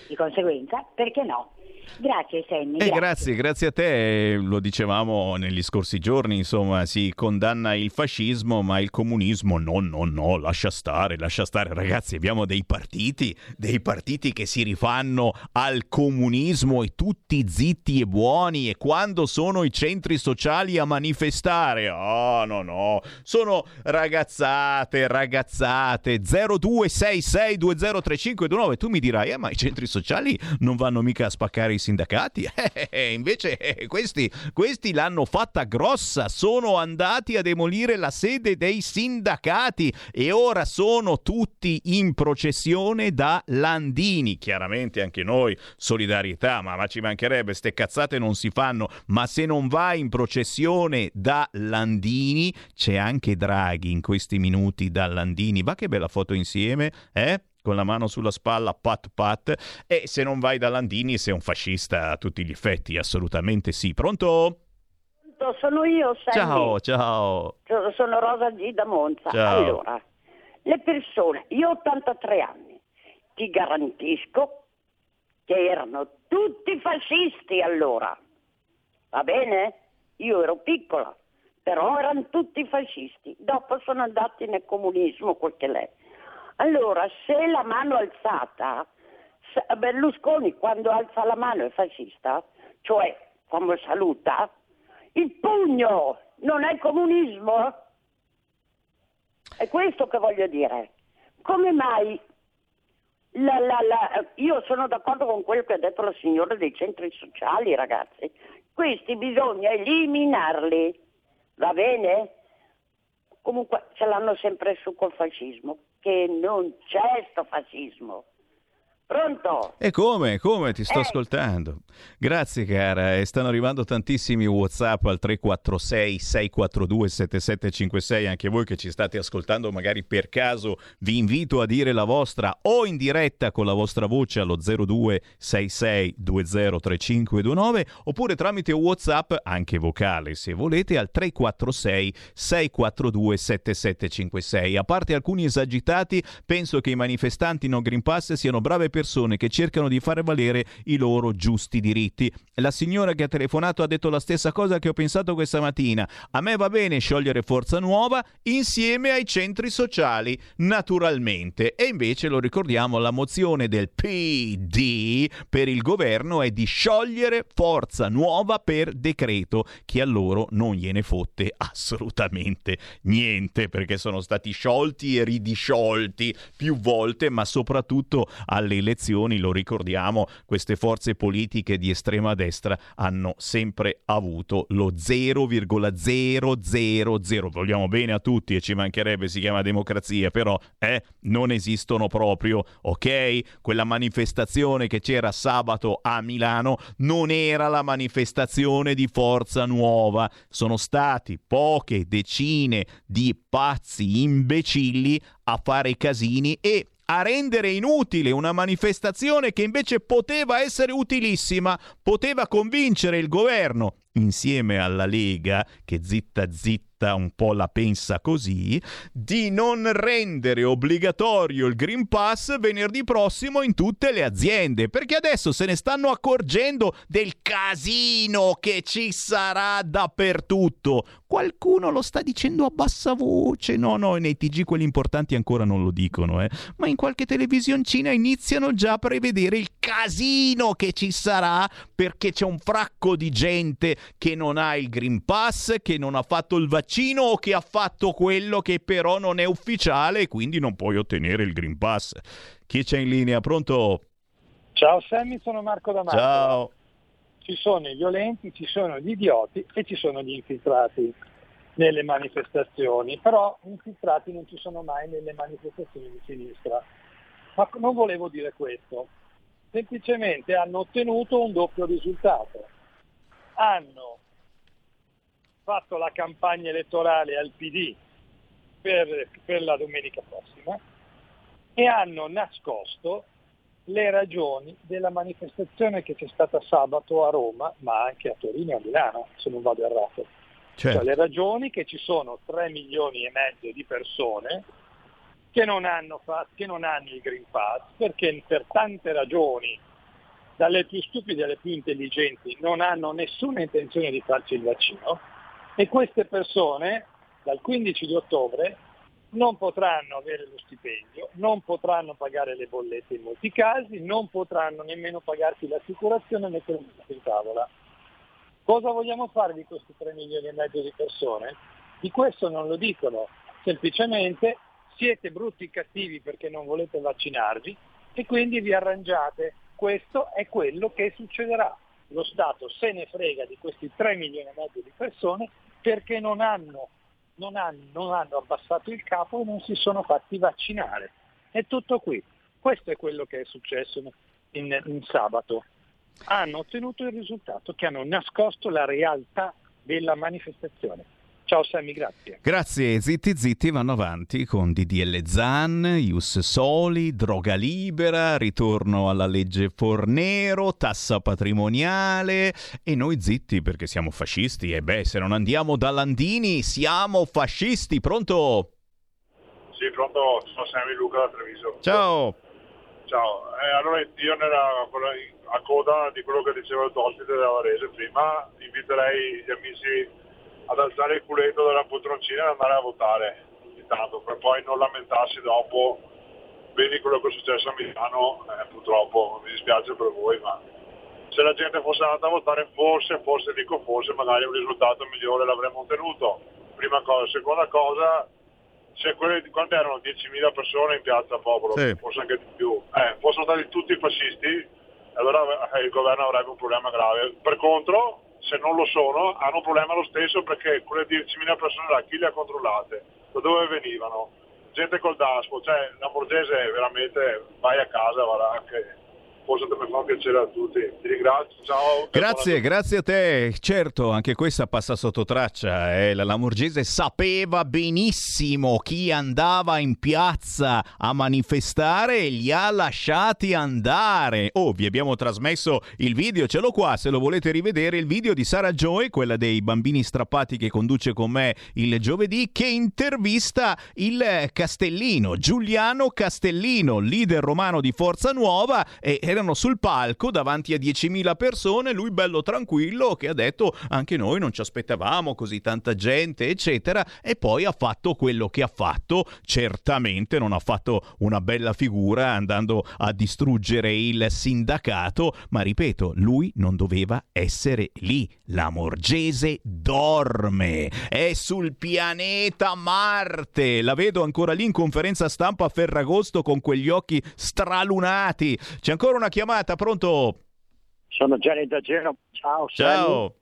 Di conseguenza, perché no? Grazie Sammy. Eh, grazie, grazie a te. Lo dicevamo negli scorsi giorni, insomma, si condanna il fascismo, ma il comunismo no, no, no, lascia stare, lascia stare. Ragazzi, abbiamo dei partiti, dei partiti che si rifanno al comunismo e tutti zitti e buoni e quando sono i centri sociali a manifestare, oh no, no, sono ragazzate, ragazzate, 0266203529. Tu mi dirai, eh, ma i centri sociali non vanno mica a spaccare i sindacati? Eh, invece eh, questi, questi l'hanno fatta grossa, sono andati a demolire la sede dei sindacati e ora sono tutti in processione da Landini. Chiaramente anche noi, solidarietà, ma, ma ci mancherebbe, ste cazzate non si fanno, ma se non vai in processione da Landini, c'è anche Draghi in questi minuti da Landini. Va che bella foto insieme, eh? Con la mano sulla spalla, pat pat, e se non vai da Landini sei un fascista a tutti gli effetti, assolutamente sì. Pronto? Sono io, Sammy. Ciao, ciao. Sono- Sono Rosa G da Monza. Ciao. Allora, le persone, io ho 83 anni, ti garantisco che erano tutti fascisti allora. Va bene? Io ero piccola, però erano tutti fascisti. Dopo sono andati nel comunismo, quel che l'è. Allora, se la mano alzata, Berlusconi quando alza la mano è fascista, cioè quando saluta, il pugno non è comunismo? È questo che voglio dire. Come mai la- la- la- io sono d'accordo con quello che ha detto la signora dei centri sociali, ragazzi. Questi bisogna eliminarli, va bene? Comunque ce l'hanno sempre su col fascismo, che non c'è sto fascismo. Pronto? E come? Come? Ti sto Eh. ascoltando. Grazie cara, e stanno arrivando tantissimi WhatsApp al 346 642 7756, anche voi che ci state ascoltando magari per caso vi invito a dire la vostra o in diretta con la vostra voce allo 0266 203529 oppure tramite WhatsApp anche vocale se volete al 346 642 7756. A parte alcuni esagitati, penso che i manifestanti no Green Pass siano brave persone che cercano di fare valere i loro giusti diritti. La signora che ha telefonato ha detto la stessa cosa che ho pensato questa mattina. A me va bene sciogliere Forza Nuova insieme ai centri sociali, naturalmente. E invece lo ricordiamo, la mozione del PD per il governo è di sciogliere Forza Nuova per decreto, che a loro non gliene fotte assolutamente niente, perché sono stati sciolti e ridisciolti più volte, ma soprattutto alle elezioni, lo ricordiamo, queste forze politiche di estrema destra hanno sempre avuto lo 0,000. Vogliamo bene a tutti e ci mancherebbe, si chiama democrazia, però eh, non esistono proprio, ok? Quella manifestazione che c'era sabato a Milano non era la manifestazione di Forza Nuova, sono stati poche decine di pazzi imbecilli a fare casini e a rendere inutile una manifestazione che invece poteva essere utilissima, poteva convincere il governo insieme alla Lega, che zitta zitta un po' la pensa così, di non rendere obbligatorio il Green Pass venerdì prossimo in tutte le aziende, perché adesso se ne stanno accorgendo del casino che ci sarà dappertutto. Qualcuno lo sta dicendo a bassa voce, no, no, nei TG quelli importanti ancora non lo dicono, eh, ma in qualche televisioncina iniziano già a prevedere il casino che ci sarà perché c'è un fracco di gente che non ha il Green Pass, che non ha fatto il vaccino o che ha fatto quello che però non è ufficiale e quindi non puoi ottenere il Green Pass. Chi c'è in linea? Pronto? Ciao Sammy, sono Marco D'Amato. Ciao. Ci sono i violenti, ci sono gli idioti e ci sono gli infiltrati nelle manifestazioni, però infiltrati non ci sono mai nelle manifestazioni di sinistra. Ma non volevo dire questo, semplicemente hanno ottenuto un doppio risultato. Hanno fatto la campagna elettorale al PD per, per la domenica prossima e hanno nascosto le ragioni della manifestazione che c'è stata sabato a Roma, ma anche a Torino e a Milano, se non vado errato. Certo. Cioè, le ragioni che ci sono 3 milioni e mezzo di persone che non hanno, che non hanno il Green Pass, perché per tante ragioni dalle più stupide alle più intelligenti, non hanno nessuna intenzione di farci il vaccino e queste persone dal 15 di ottobre non potranno avere lo stipendio, non potranno pagare le bollette in molti casi, non potranno nemmeno pagarsi l'assicurazione e mettere un in tavola. Cosa vogliamo fare di questi 3 milioni e mezzo di persone? Di questo non lo dicono, semplicemente siete brutti e cattivi perché non volete vaccinarvi e quindi vi arrangiate questo è quello che succederà. Lo Stato se ne frega di questi 3 milioni e mezzo di persone perché non hanno, non hanno, non hanno abbassato il capo e non si sono fatti vaccinare. È tutto qui. Questo è quello che è successo in, in sabato. Hanno ottenuto il risultato che hanno nascosto la realtà della manifestazione. Ciao Sammy, grazie. Grazie, zitti zitti vanno avanti con DDL Zan, Ius Soli, droga libera, ritorno alla legge Fornero, tassa patrimoniale e noi zitti perché siamo fascisti e beh se non andiamo da Landini siamo fascisti, pronto? Sì, pronto, sono Sammy Luca da Treviso. Ciao. Ciao, eh, allora io nella, a coda di quello che diceva il tuo ospite della Varese prima inviterei gli amici ad alzare il culetto dalla poltroncina e andare a votare intanto per poi non lamentarsi dopo vedi quello che è successo a Milano eh, purtroppo mi dispiace per voi ma se la gente fosse andata a votare forse, forse dico forse magari un risultato migliore l'avremmo ottenuto prima cosa, seconda cosa se quelle, quante erano 10.000 persone in piazza Popolo, Sì. forse anche di più, eh, fossero stati tutti fascisti, allora eh, il governo avrebbe un problema grave. Per contro, se non lo sono, hanno un problema lo stesso perché quelle 10.000 persone là, chi le ha controllate? Da dove venivano? Gente col daspo, cioè la Borghese veramente vai a casa, va là, che forse te mi fa piacere a tutti. Ti ringrazio, ciao. Grazie, grazie a te. Certo, anche questa passa sotto traccia. Eh. La Lamorgese sapeva benissimo chi andava in piazza a manifestare e li ha lasciati andare. Oh, vi abbiamo trasmesso il video, ce l'ho qua se lo volete rivedere, il video di Sara Joy, quella dei bambini strappati che conduce con me il giovedì, che intervista il Castellino, Giuliano Castellino, leader romano di Forza Nuova e erano sul palco davanti a 10.000 persone, lui bello tranquillo che ha detto anche noi non ci aspettavamo così tanta gente, eccetera, e poi ha fatto quello che ha fatto. Certamente non ha fatto una bella figura andando a distruggere il sindacato, ma ripeto, lui non doveva essere lì. La Morgese dorme, è sul pianeta Marte. La vedo ancora lì in conferenza stampa a Ferragosto con quegli occhi stralunati. C'è ancora una chiamata, pronto? Sono Gianni da Genova. Ciao. Ciao.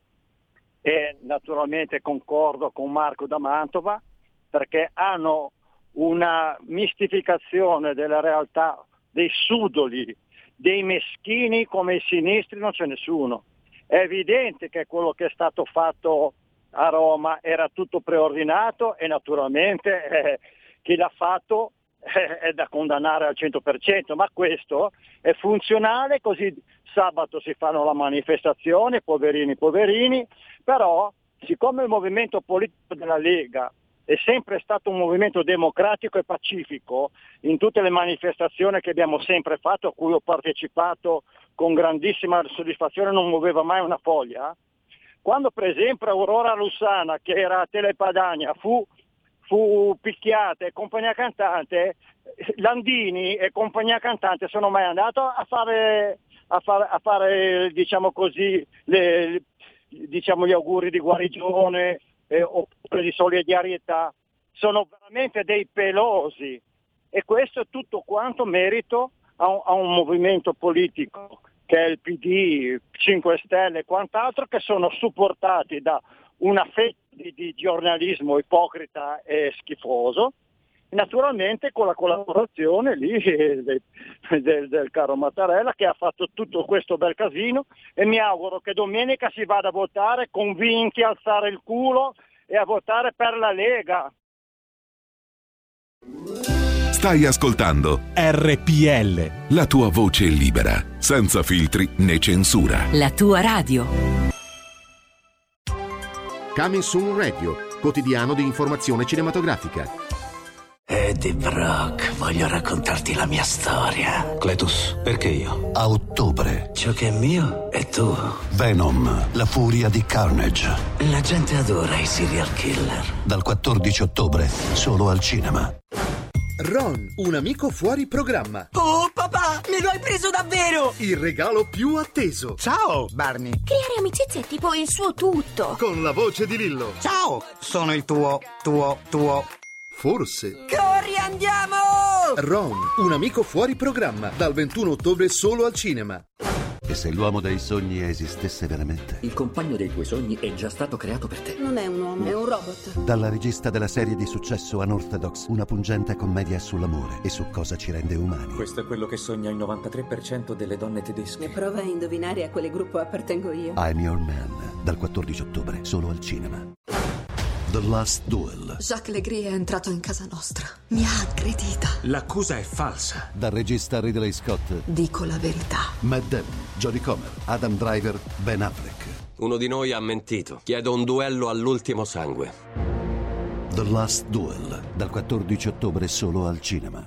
E naturalmente concordo con Marco da Mantova perché hanno una mistificazione della realtà dei sudoli, dei meschini come i sinistri non c'è nessuno. È evidente che quello che è stato fatto a Roma era tutto preordinato e naturalmente eh, chi l'ha fatto è da condannare al 100%, ma questo è funzionale, così sabato si fanno la manifestazione, poverini, poverini, però siccome il movimento politico della Lega è sempre stato un movimento democratico e pacifico in tutte le manifestazioni che abbiamo sempre fatto, a cui ho partecipato con grandissima soddisfazione, non muoveva mai una foglia. Quando per esempio Aurora Lussana, che era a Telepadania, fu, fu picchiata e compagnia cantante, Landini e compagnia cantante sono mai andati a fare, a fare, a fare diciamo così, le, diciamo, gli auguri di guarigione eh, oppure di solidarietà, sono veramente dei pelosi. E questo è tutto quanto merito a un, a un movimento politico che è il PD, 5 Stelle e quant'altro, che sono supportati da una fetta di, di giornalismo ipocrita e schifoso, naturalmente con la collaborazione lì del, del, del, caro Mattarella che ha fatto tutto questo bel casino e mi auguro che domenica si vada a votare convinti a alzare il culo e a votare per la Lega. Stai ascoltando RPL. La tua voce libera, senza filtri né censura. La tua radio. Coming Soon Radio, quotidiano di informazione cinematografica. Eddie Brock, voglio raccontarti la mia storia. Cletus, perché io? A ottobre, ciò che è mio è tuo. Venom, la furia di Carnage. La gente adora i serial killer. Dal 14 ottobre, solo al cinema. Ron, un amico fuori programma. Oh papà, me lo hai preso davvero! Il regalo più atteso. Ciao, Barney. Creare amicizie è tipo il suo tutto. Con la voce di Lillo. Ciao, sono il tuo, tuo, tuo. Forse. Corri, andiamo! Ron, un amico fuori programma. Dal 21 ottobre solo al cinema. E se l'uomo dei sogni esistesse veramente? Il compagno dei tuoi sogni è già stato creato per te. Non è un uomo, è un robot. Dalla regista della serie di successo Unorthodox, una pungente commedia sull'amore e su cosa ci rende umani. Questo è quello che sogna il 93% delle donne tedesche. E prova a indovinare a quale gruppo appartengo io. I'm Your Man, dal 14 ottobre, solo al cinema. The Last Duel. Jacques Legris è entrato in casa nostra. Mi ha aggredita. L'accusa è falsa. Dal regista Ridley Scott. Dico la verità. Matt Damon, Jodie Comer, Adam Driver, Ben Affleck. Uno di noi ha mentito. Chiedo un duello all'ultimo sangue. The Last Duel, dal 14 ottobre solo al cinema.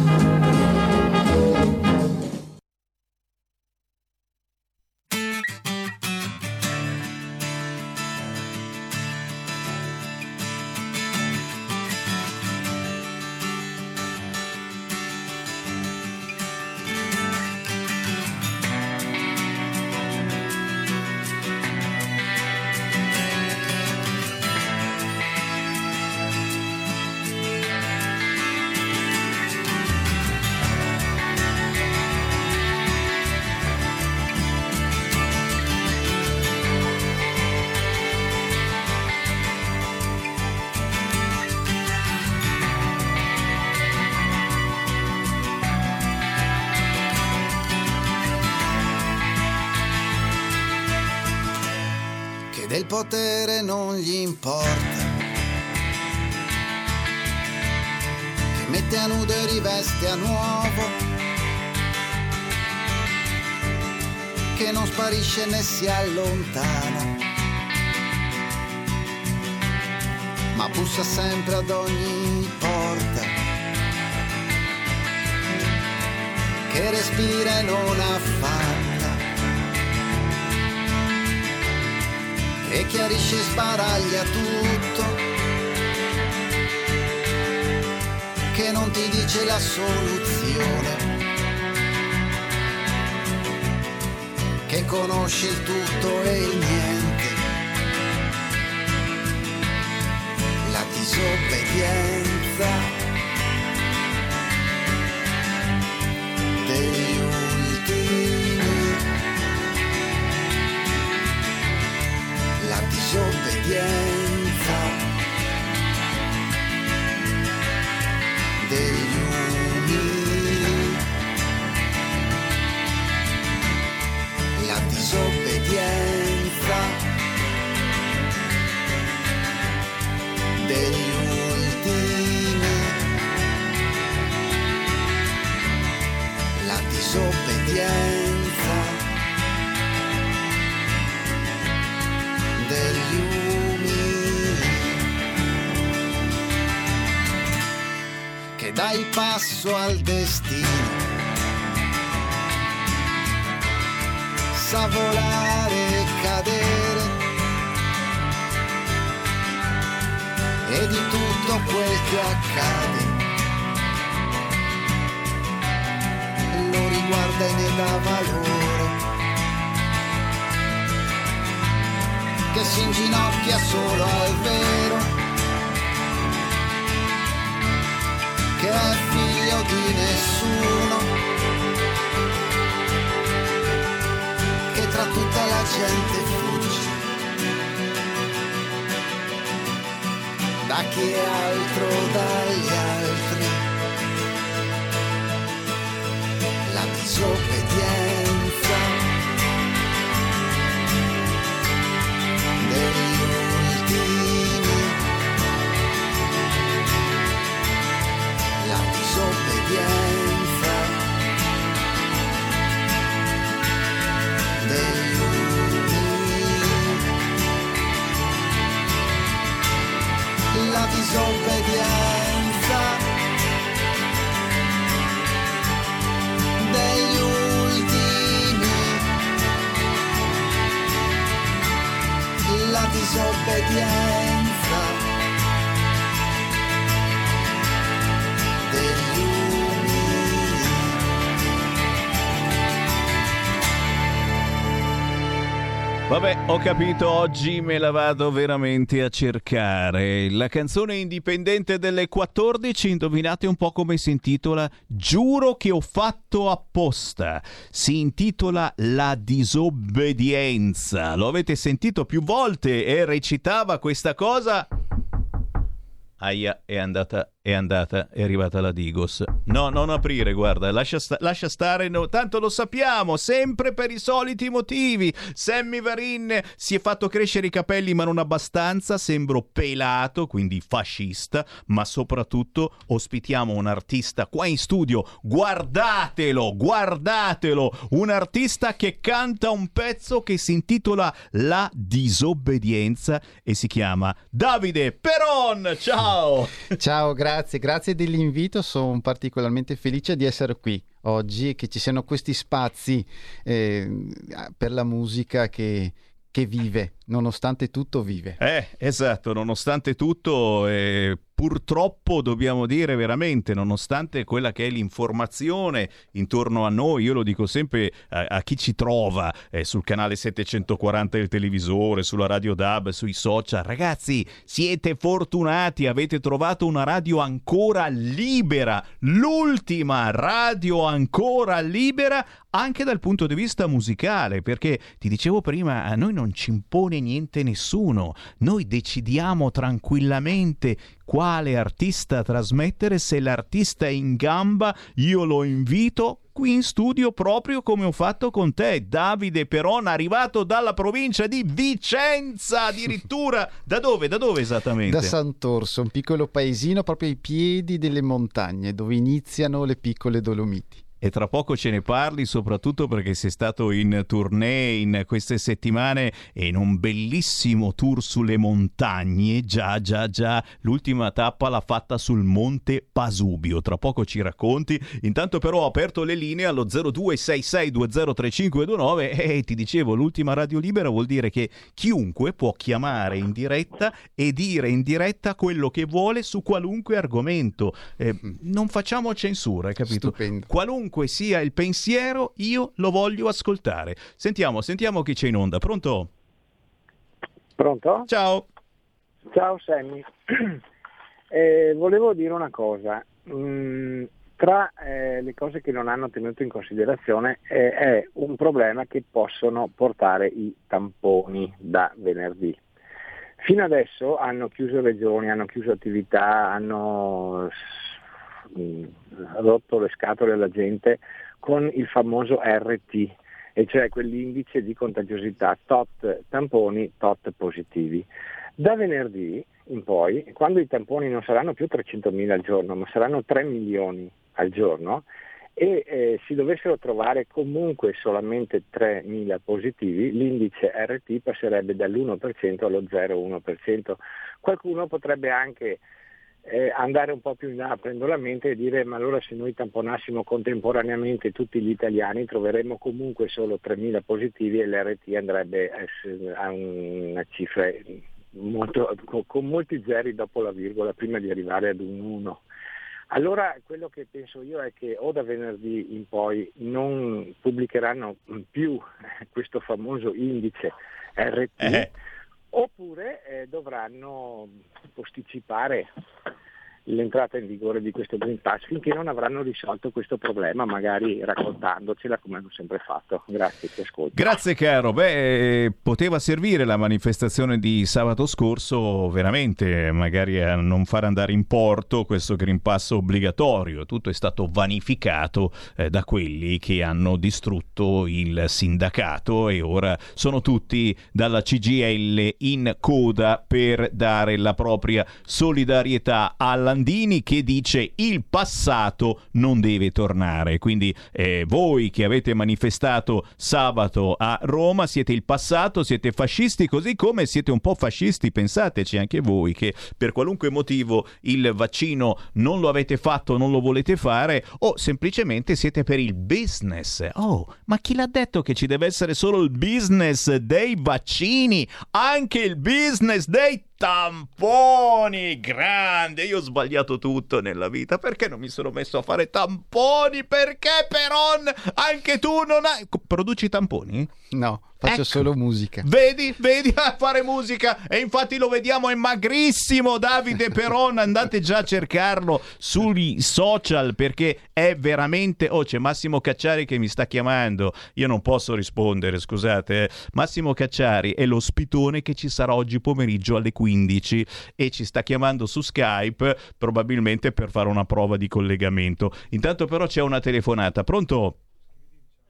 Del potere non gli importa. Che mette a nudo e riveste a nuovo. Che non sparisce né si allontana. Ma bussa sempre ad ogni porta. Che respira e non affanna. E chiarisce e sbaraglia tutto, che non ti dice la soluzione, che conosce il tutto e il niente, la disobbedienza disobbedienza il passo al destino. Sa volare e cadere. E di tutto quel che accade. Lo riguarda e ne dà valore. Che si inginocchia solo al vero, che è figlio di nessuno, che tra tutta la gente fugge, da chi altro dagli altri, la disobbedienza. Disobbedienza Vabbè, ho capito, oggi me la vado veramente a cercare. La canzone indipendente delle 14, indovinate un po' come si intitola? Giuro che ho fatto apposta. Si intitola La disobbedienza. Lo avete sentito più volte e recitava questa cosa. Aia, è andata, è andata, è arrivata la Digos. No, non aprire, guarda, lascia, sta- lascia stare, no, tanto lo sappiamo, sempre per i soliti motivi. Sammy Varin si è fatto crescere i capelli ma non abbastanza, sembro pelato, quindi fascista, ma soprattutto ospitiamo un artista qua in studio, guardatelo, guardatelo, un artista che canta un pezzo che si intitola La disobbedienza e si chiama Davide Peron. Ciao! Ciao, grazie, grazie dell'invito, sono particolarmente felice di essere qui oggi e che ci siano questi spazi eh, per la musica che, che vive, nonostante tutto vive. Eh, esatto, nonostante tutto, eh, purtroppo dobbiamo dire veramente, nonostante quella che è l'informazione intorno a noi, io lo dico sempre a, a chi ci trova eh, sul canale 740 del televisore, sulla radio DAB, sui social, ragazzi, siete fortunati, avete trovato una radio ancora libera, l'ultima radio ancora libera anche dal punto di vista musicale, perché ti dicevo prima, a noi non ci impone niente nessuno, noi decidiamo tranquillamente quale artista trasmettere, se l'artista è in gamba io lo invito qui in studio proprio come ho fatto con te, Davide Perona, arrivato dalla provincia di Vicenza addirittura. da dove? Da dove esattamente? Da Sant'Orso, un piccolo paesino proprio ai piedi delle montagne dove iniziano le piccole Dolomiti. E tra poco ce ne parli, soprattutto perché sei stato in tournée in queste settimane e in un bellissimo tour sulle montagne. Già, già, già. L'ultima tappa l'ha fatta sul Monte Pasubio. Tra poco ci racconti. Intanto, però, ho aperto le linee allo 0266203529 e ti dicevo, l'ultima radio libera vuol dire che chiunque può chiamare in diretta e dire in diretta quello che vuole su qualunque argomento. Eh, non facciamo censura, hai capito? Stupendo. Qualunque sia il pensiero, io lo voglio ascoltare. Sentiamo, sentiamo chi c'è in onda. Pronto? Pronto? Ciao. Ciao Sammy. Eh, volevo dire una cosa. Mm, tra eh, le cose che non hanno tenuto in considerazione eh, è un problema che possono portare i tamponi da venerdì. Fino adesso hanno chiuso regioni, hanno chiuso attività, hanno rotto le scatole alla gente con il famoso RT, e cioè quell'indice di contagiosità tot tamponi, tot positivi. Da venerdì in poi, quando i tamponi non saranno più 300.000 al giorno, ma saranno 3 milioni al giorno, e eh, si dovessero trovare comunque solamente 3.000 positivi, l'indice RT passerebbe dall'1% allo 0,1%. Qualcuno potrebbe anche eh, andare un po' più in là, aprendo la mente e dire ma allora se noi tamponassimo contemporaneamente tutti gli italiani troveremmo comunque solo 3.000 positivi e l'RT andrebbe a una cifra molto, con, con molti zeri dopo la virgola prima di arrivare ad un 1. Allora quello che penso io è che o da venerdì in poi non pubblicheranno più questo famoso indice RT Eh. Oppure eh, dovranno posticipare l'entrata in vigore di questo Green Pass finché non avranno risolto questo problema, magari raccontandocela come hanno sempre fatto. Grazie, ti ascolto. Grazie caro, beh, eh, poteva servire la manifestazione di sabato scorso veramente magari a non far andare in porto questo Green Pass obbligatorio, tutto è stato vanificato eh, da quelli che hanno distrutto il sindacato e ora sono tutti dalla CGL in coda per dare la propria solidarietà alla Landini che dice il passato non deve tornare. Quindi eh, voi che avete manifestato sabato a Roma siete il passato, siete fascisti così come siete un po' fascisti, pensateci anche voi che per qualunque motivo il vaccino non lo avete fatto, non lo volete fare o semplicemente siete per il business. Oh, ma chi l'ha detto che ci deve essere solo il business dei vaccini? Anche il business dei tamponi! Grande io ho sbagliato tutto nella vita. Perché non mi sono messo a fare tamponi? Perché Peron anche tu non hai produci tamponi? No, faccio Ecco. solo musica. Vedi, vedi a fare musica e infatti lo vediamo è magrissimo Davide Peron andate già a cercarlo sui social perché è veramente oh c'è Massimo Cacciari che mi sta chiamando io non posso rispondere scusate eh. Massimo Cacciari è l'ospitone che ci sarà oggi pomeriggio alle 15 e ci sta chiamando su Skype probabilmente per fare una prova di collegamento intanto però c'è una telefonata pronto?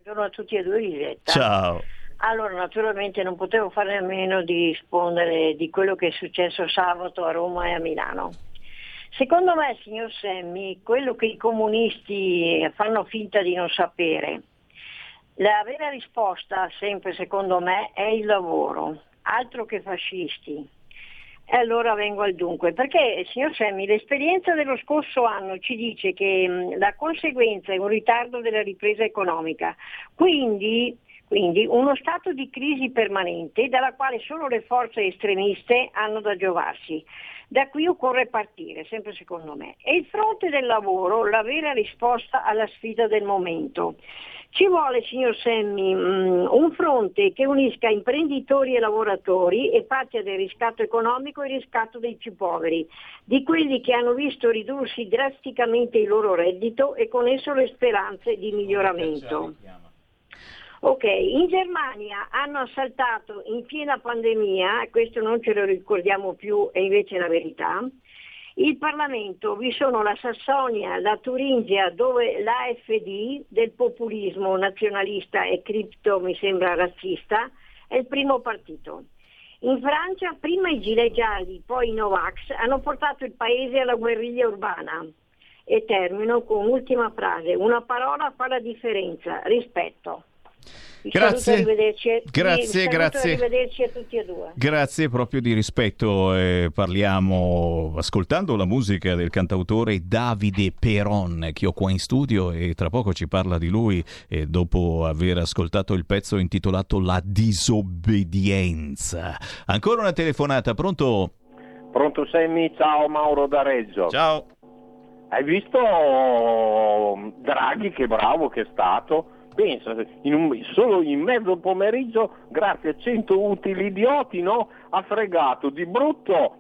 Buongiorno a tutti e due di diretta. Ciao Allora, naturalmente non potevo fare a meno di rispondere di quello che è successo sabato a Roma e a Milano. Secondo me, signor Semmi, quello che i comunisti fanno finta di non sapere, la vera risposta, sempre secondo me, è il lavoro, altro che fascisti. E allora vengo al dunque, perché signor Semmi, l'esperienza dello scorso anno ci dice che mh, la conseguenza è un ritardo della ripresa economica, quindi, quindi uno stato di crisi permanente dalla quale solo le forze estremiste hanno da giovarsi. Da qui occorre partire, sempre secondo me. E il fronte del lavoro, la vera risposta alla sfida del momento. Ci vuole, signor Semmi, mm, un fronte che unisca imprenditori e lavoratori e faccia del riscatto economico il riscatto dei più poveri, di quelli che hanno visto ridursi drasticamente il loro reddito e con esso le speranze di miglioramento. Ok, in Germania hanno assaltato in piena pandemia, questo non ce lo ricordiamo più e invece è la verità, Il Parlamento, vi sono la Sassonia, la Turingia, dove l'AFD del populismo nazionalista e cripto, mi sembra razzista, è il primo partito. In Francia prima i gilet gialli, poi i Novax hanno portato il paese alla guerriglia urbana. E termino con un'ultima frase, una parola fa la differenza, rispetto. Grazie. saluto, arrivederci. Grazie, saluto, grazie. Arrivederci a tutti e due. Grazie proprio di rispetto, eh, parliamo ascoltando la musica del cantautore Davide Peron che ho qua in studio e tra poco ci parla di lui eh, dopo aver ascoltato il pezzo intitolato La disobbedienza. Ancora una telefonata, pronto? Pronto Semmi, ciao Mauro da Reggio. Ciao. Hai visto Draghi che bravo che è stato? Pensa, in un- solo in mezzo pomeriggio, grazie a 100 utili idioti, no? ha fregato di brutto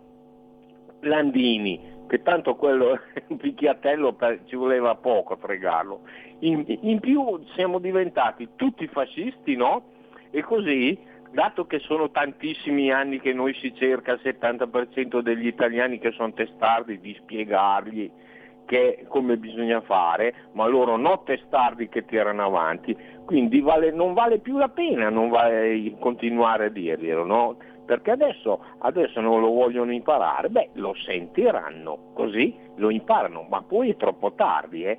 Landini, che tanto quello un picchiatello per- ci voleva poco a fregarlo. In, in più siamo diventati tutti fascisti, no? E così, dato che sono tantissimi anni che noi si cerca il 70% degli italiani che sono testardi di spiegargli che come bisogna fare, ma loro no testardi che tirano avanti, quindi vale- non vale più la pena non vale continuare a dirglielo, no? Perché adesso, adesso non lo vogliono imparare, beh lo sentiranno, così lo imparano, ma poi è troppo tardi. Eh?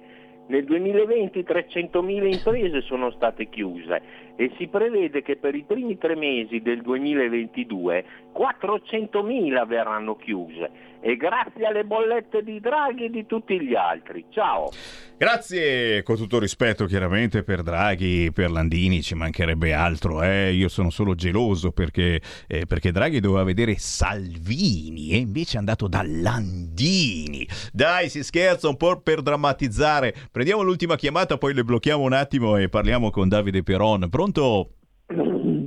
Nel 2020 300.000 imprese sono state chiuse e si prevede che per i primi tre mesi del 2022 400.000 verranno chiuse e grazie alle bollette di Draghi e di tutti gli altri. Ciao! Grazie, con tutto rispetto chiaramente per Draghi, per Landini, ci mancherebbe altro, eh? io sono solo geloso perché, eh, perché Draghi doveva vedere Salvini e invece è andato da Landini. Dai, si scherza un po' per drammatizzare. Prendiamo l'ultima chiamata, poi le blocchiamo un attimo e parliamo con Davide Peron. Pronto?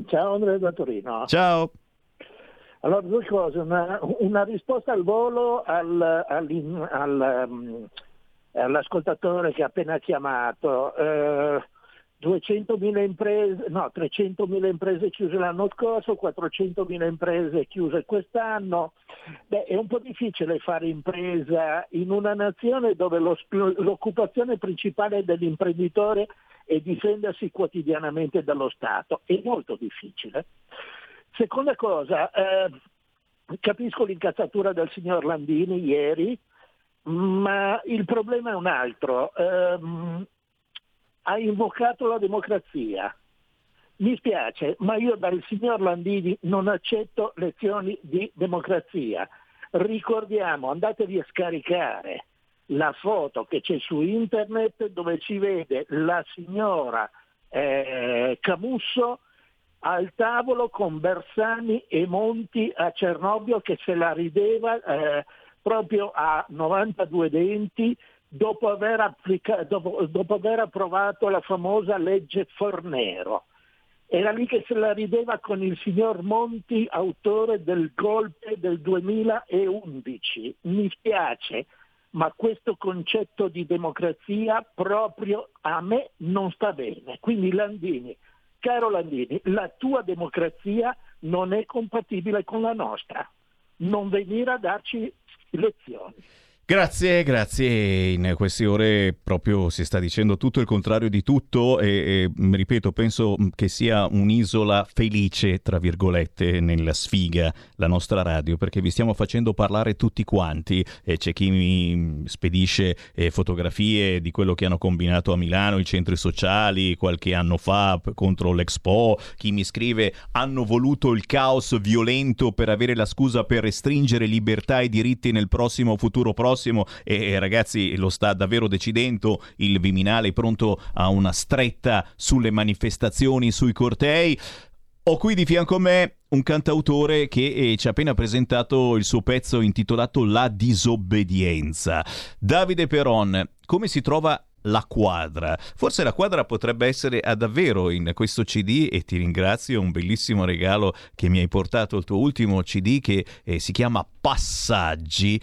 Ciao Andrea da Torino. Ciao. Allora, due cose, una, una risposta al volo al- all'in- al, um, all'ascoltatore che ha appena chiamato. Eh, 200.000 imprese, no, 300.000 imprese chiuse l'anno scorso, 400.000 imprese chiuse quest'anno. Beh, è un po' difficile fare impresa in una nazione dove lo l'occupazione principale dell'imprenditore è difendersi quotidianamente dallo Stato. È molto difficile. Seconda cosa, eh, capisco l'incazzatura del signor Landini ieri, ma il problema è un altro. Ehm, ha invocato la democrazia. Mi spiace, ma io dal signor Landini non accetto lezioni di democrazia. Ricordiamo, andatevi a scaricare la foto che c'è su internet dove ci vede la signora eh, Camusso al tavolo con Bersani e Monti a Cernobbio che se la rideva eh, proprio a 92 denti dopo aver, applica- dopo- dopo aver approvato la famosa legge Fornero. Era lì che se la rideva con il signor Monti, autore del golpe del 2011. Mi spiace, ma questo concetto di democrazia proprio a me non sta bene. Quindi Landini, caro Landini, la tua democrazia non è compatibile con la nostra. Non venire a darci lezioni. Grazie, grazie. In queste ore proprio si sta dicendo tutto il contrario di tutto e, e, mh, ripeto, penso mh, che sia un'isola felice, tra virgolette, nella sfiga, la nostra radio, perché vi stiamo facendo parlare tutti quanti. E c'è chi mi mh, spedisce eh, fotografie di quello che hanno combinato a Milano, i centri sociali, qualche anno fa contro l'Expo, chi mi scrive hanno voluto il caos violento per avere la scusa per restringere libertà e diritti nel prossimo futuro prossimo e, e ragazzi lo sta davvero decidendo il Viminale pronto a una stretta sulle manifestazioni, sui cortei. Ho qui di fianco a me un cantautore che eh, ci ha appena presentato il suo pezzo intitolato La disobbedienza. Davide Peron, come si trova la quadra? Forse la quadra potrebbe essere davvero in questo CD e ti ringrazio, un bellissimo regalo che mi hai portato il tuo ultimo CD che eh, si chiama Passaggi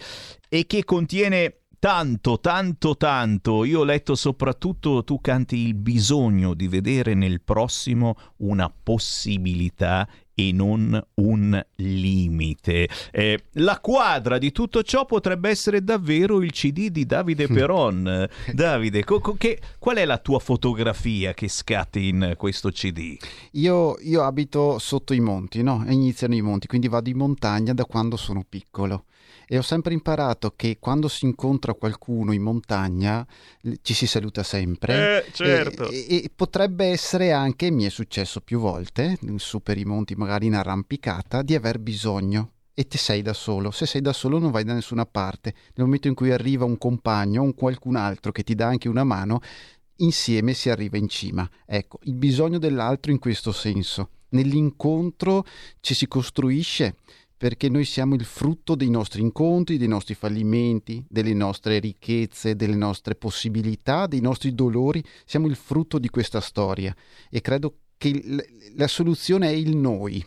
e che contiene tanto, tanto, tanto. Io ho letto soprattutto tu canti il bisogno di vedere nel prossimo una possibilità e non un limite. Eh, la quadra di tutto ciò potrebbe essere davvero il CD di Davide Peron. Davide, co- co- che, qual è la tua fotografia che scatti in questo CD? Io, io abito sotto i monti, no? E iniziano i monti, quindi vado in montagna da quando sono piccolo. E ho sempre imparato che quando si incontra qualcuno in montagna ci si saluta sempre. Eh, certo. E, e- e potrebbe essere anche, mi è successo più volte, su per i monti magari in arrampicata, di aver bisogno. E te sei da solo. Se sei da solo non vai da nessuna parte. Nel momento in cui arriva un compagno o un qualcun altro che ti dà anche una mano, insieme si arriva in cima. Ecco, il bisogno dell'altro in questo senso. Nell'incontro ci si costruisce perché noi siamo il frutto dei nostri incontri, dei nostri fallimenti, delle nostre ricchezze, delle nostre possibilità, dei nostri dolori, siamo il frutto di questa storia e credo che la soluzione è il noi,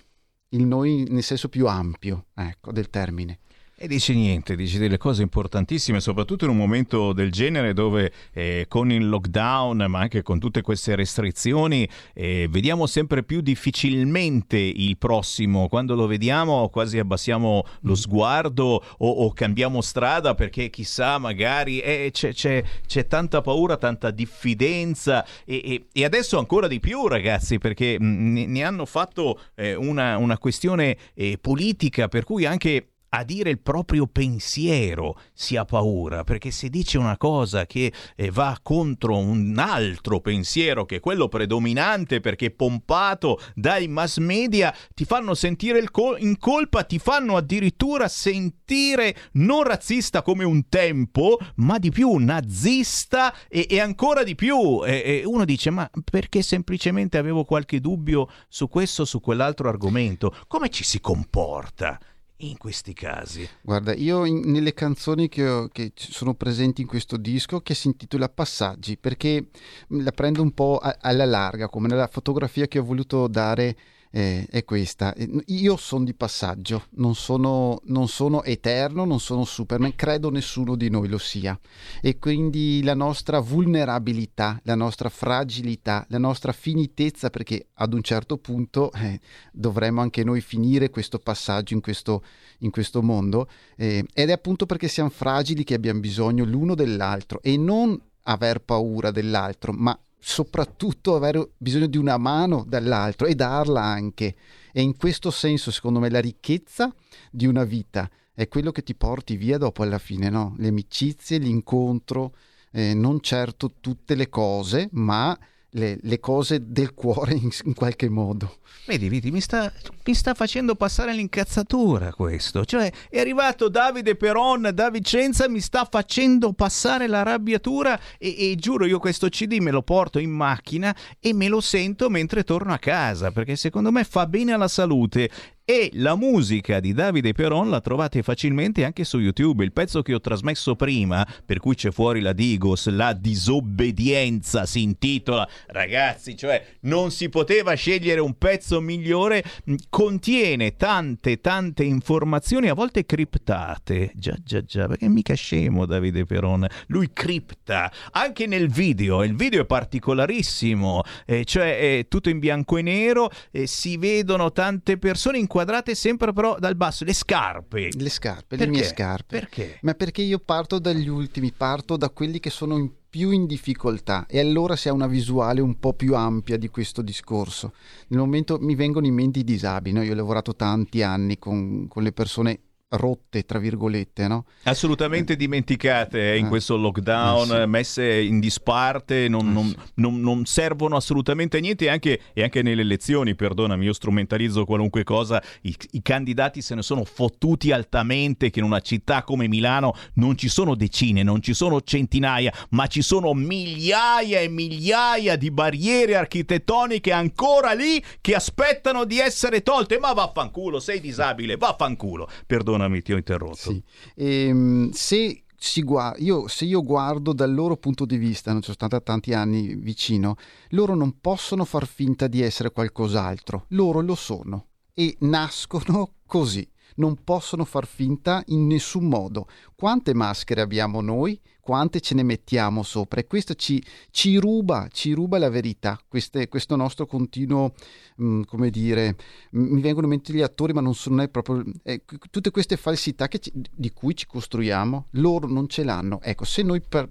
il noi nel senso più ampio ecco, del termine. E dici niente, dici delle cose importantissime, soprattutto in un momento del genere dove eh, con il lockdown, ma anche con tutte queste restrizioni, eh, vediamo sempre più difficilmente il prossimo. Quando lo vediamo quasi abbassiamo lo sguardo o, o cambiamo strada perché chissà, magari eh, c'è, c'è- c'è tanta paura, tanta diffidenza e, e- e adesso ancora di più ragazzi perché mh, ne, ne hanno fatto eh, una, una questione eh, politica per cui anche a dire il proprio pensiero si ha paura, perché se dice una cosa che eh, va contro un altro pensiero, che è quello predominante perché pompato dai mass media, ti fanno sentire col- in colpa, ti fanno addirittura sentire non razzista come un tempo, ma di più nazista e, e ancora di più. E, e uno dice, ma perché semplicemente avevo qualche dubbio su questo o su quell'altro argomento? Come ci si comporta? In questi casi? Guarda, io in- nelle canzoni che, ho- che sono presenti in questo disco, che si intitola Passaggi, perché la prendo un po' a- alla larga, come nella fotografia che ho voluto dare eh, è questa. Eh, Io sono di passaggio, non sono, non sono eterno, non sono Superman, credo nessuno di noi lo sia. E quindi la nostra vulnerabilità, la nostra fragilità, la nostra finitezza, perché ad un certo punto eh, dovremo anche noi finire questo passaggio in questo, in questo mondo, eh, ed è appunto perché siamo fragili che abbiamo bisogno l'uno dell'altro e non aver paura dell'altro, ma soprattutto avere bisogno di una mano dall'altro e darla anche. E in questo senso, secondo me, la ricchezza di una vita è quello che ti porti via dopo alla fine, no? Le amicizie, l'incontro, eh, non certo tutte le cose, ma le, le cose del cuore in, in qualche modo. Vedi, vedi, mi sta, mi sta facendo passare l'incazzatura questo. Cioè, è arrivato Davide Peron da Vicenza, mi sta facendo passare la arrabbiatura e, e giuro io questo CD me lo porto in macchina e me lo sento mentre torno a casa, perché secondo me fa bene alla salute. E la musica di Davide Peron la trovate facilmente anche su YouTube. Il pezzo che ho trasmesso prima, per cui c'è fuori la Digos, la disobbedienza si intitola. Ragazzi, cioè non si poteva scegliere un pezzo migliore. mh, Contiene tante, tante informazioni, a volte criptate. Già, già, già, perché è mica scemo Davide Peron. Lui cripta anche nel video. Il video è particolarissimo, eh, cioè è tutto in bianco e nero. eh, si vedono tante persone inquadrate sempre però dal basso. Le scarpe. Le scarpe, le Perché? mie scarpe. Perché? Ma perché io parto dagli ultimi, parto da quelli che sono in- più in difficoltà e allora si ha una visuale un po' più ampia di questo discorso. Nel momento mi vengono in mente i disabili, no? io ho lavorato tanti anni con, con le persone rotte, tra virgolette, no? Assolutamente dimenticate eh, in Eh. questo lockdown, Eh, sì. messe in disparte, non, non- non- non servono assolutamente a niente e anche, e anche nelle elezioni, perdonami, io strumentalizzo qualunque cosa, i, i candidati se ne sono fottuti altamente che in una città come Milano non ci sono decine, non ci sono centinaia, ma ci sono migliaia e migliaia di barriere architettoniche ancora lì che aspettano di essere tolte. Ma vaffanculo, sei disabile, vaffanculo. Perdonami, ti ho interrotto. Sì. Ehm, se, si gua- io, se io guardo dal loro punto di vista, non sono stata tanti anni vicino, loro non possono far finta di essere qualcos'altro, loro lo sono e nascono così. Non possono far finta in nessun modo. Quante maschere abbiamo noi? Quante ce ne mettiamo sopra? E questo ci, ci ruba, ci ruba la verità, Queste, questo nostro continuo, mh, mm, come dire, mi vengono in mente gli attori, ma non sono proprio... Eh, tutte queste falsità ci, di cui ci costruiamo, loro non ce l'hanno. Ecco, se noi per,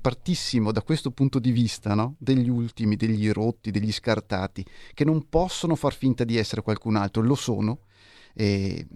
partissimo da questo punto di vista, no? degli ultimi, degli rotti, degli scartati, che non possono far finta di essere qualcun altro, lo sono, e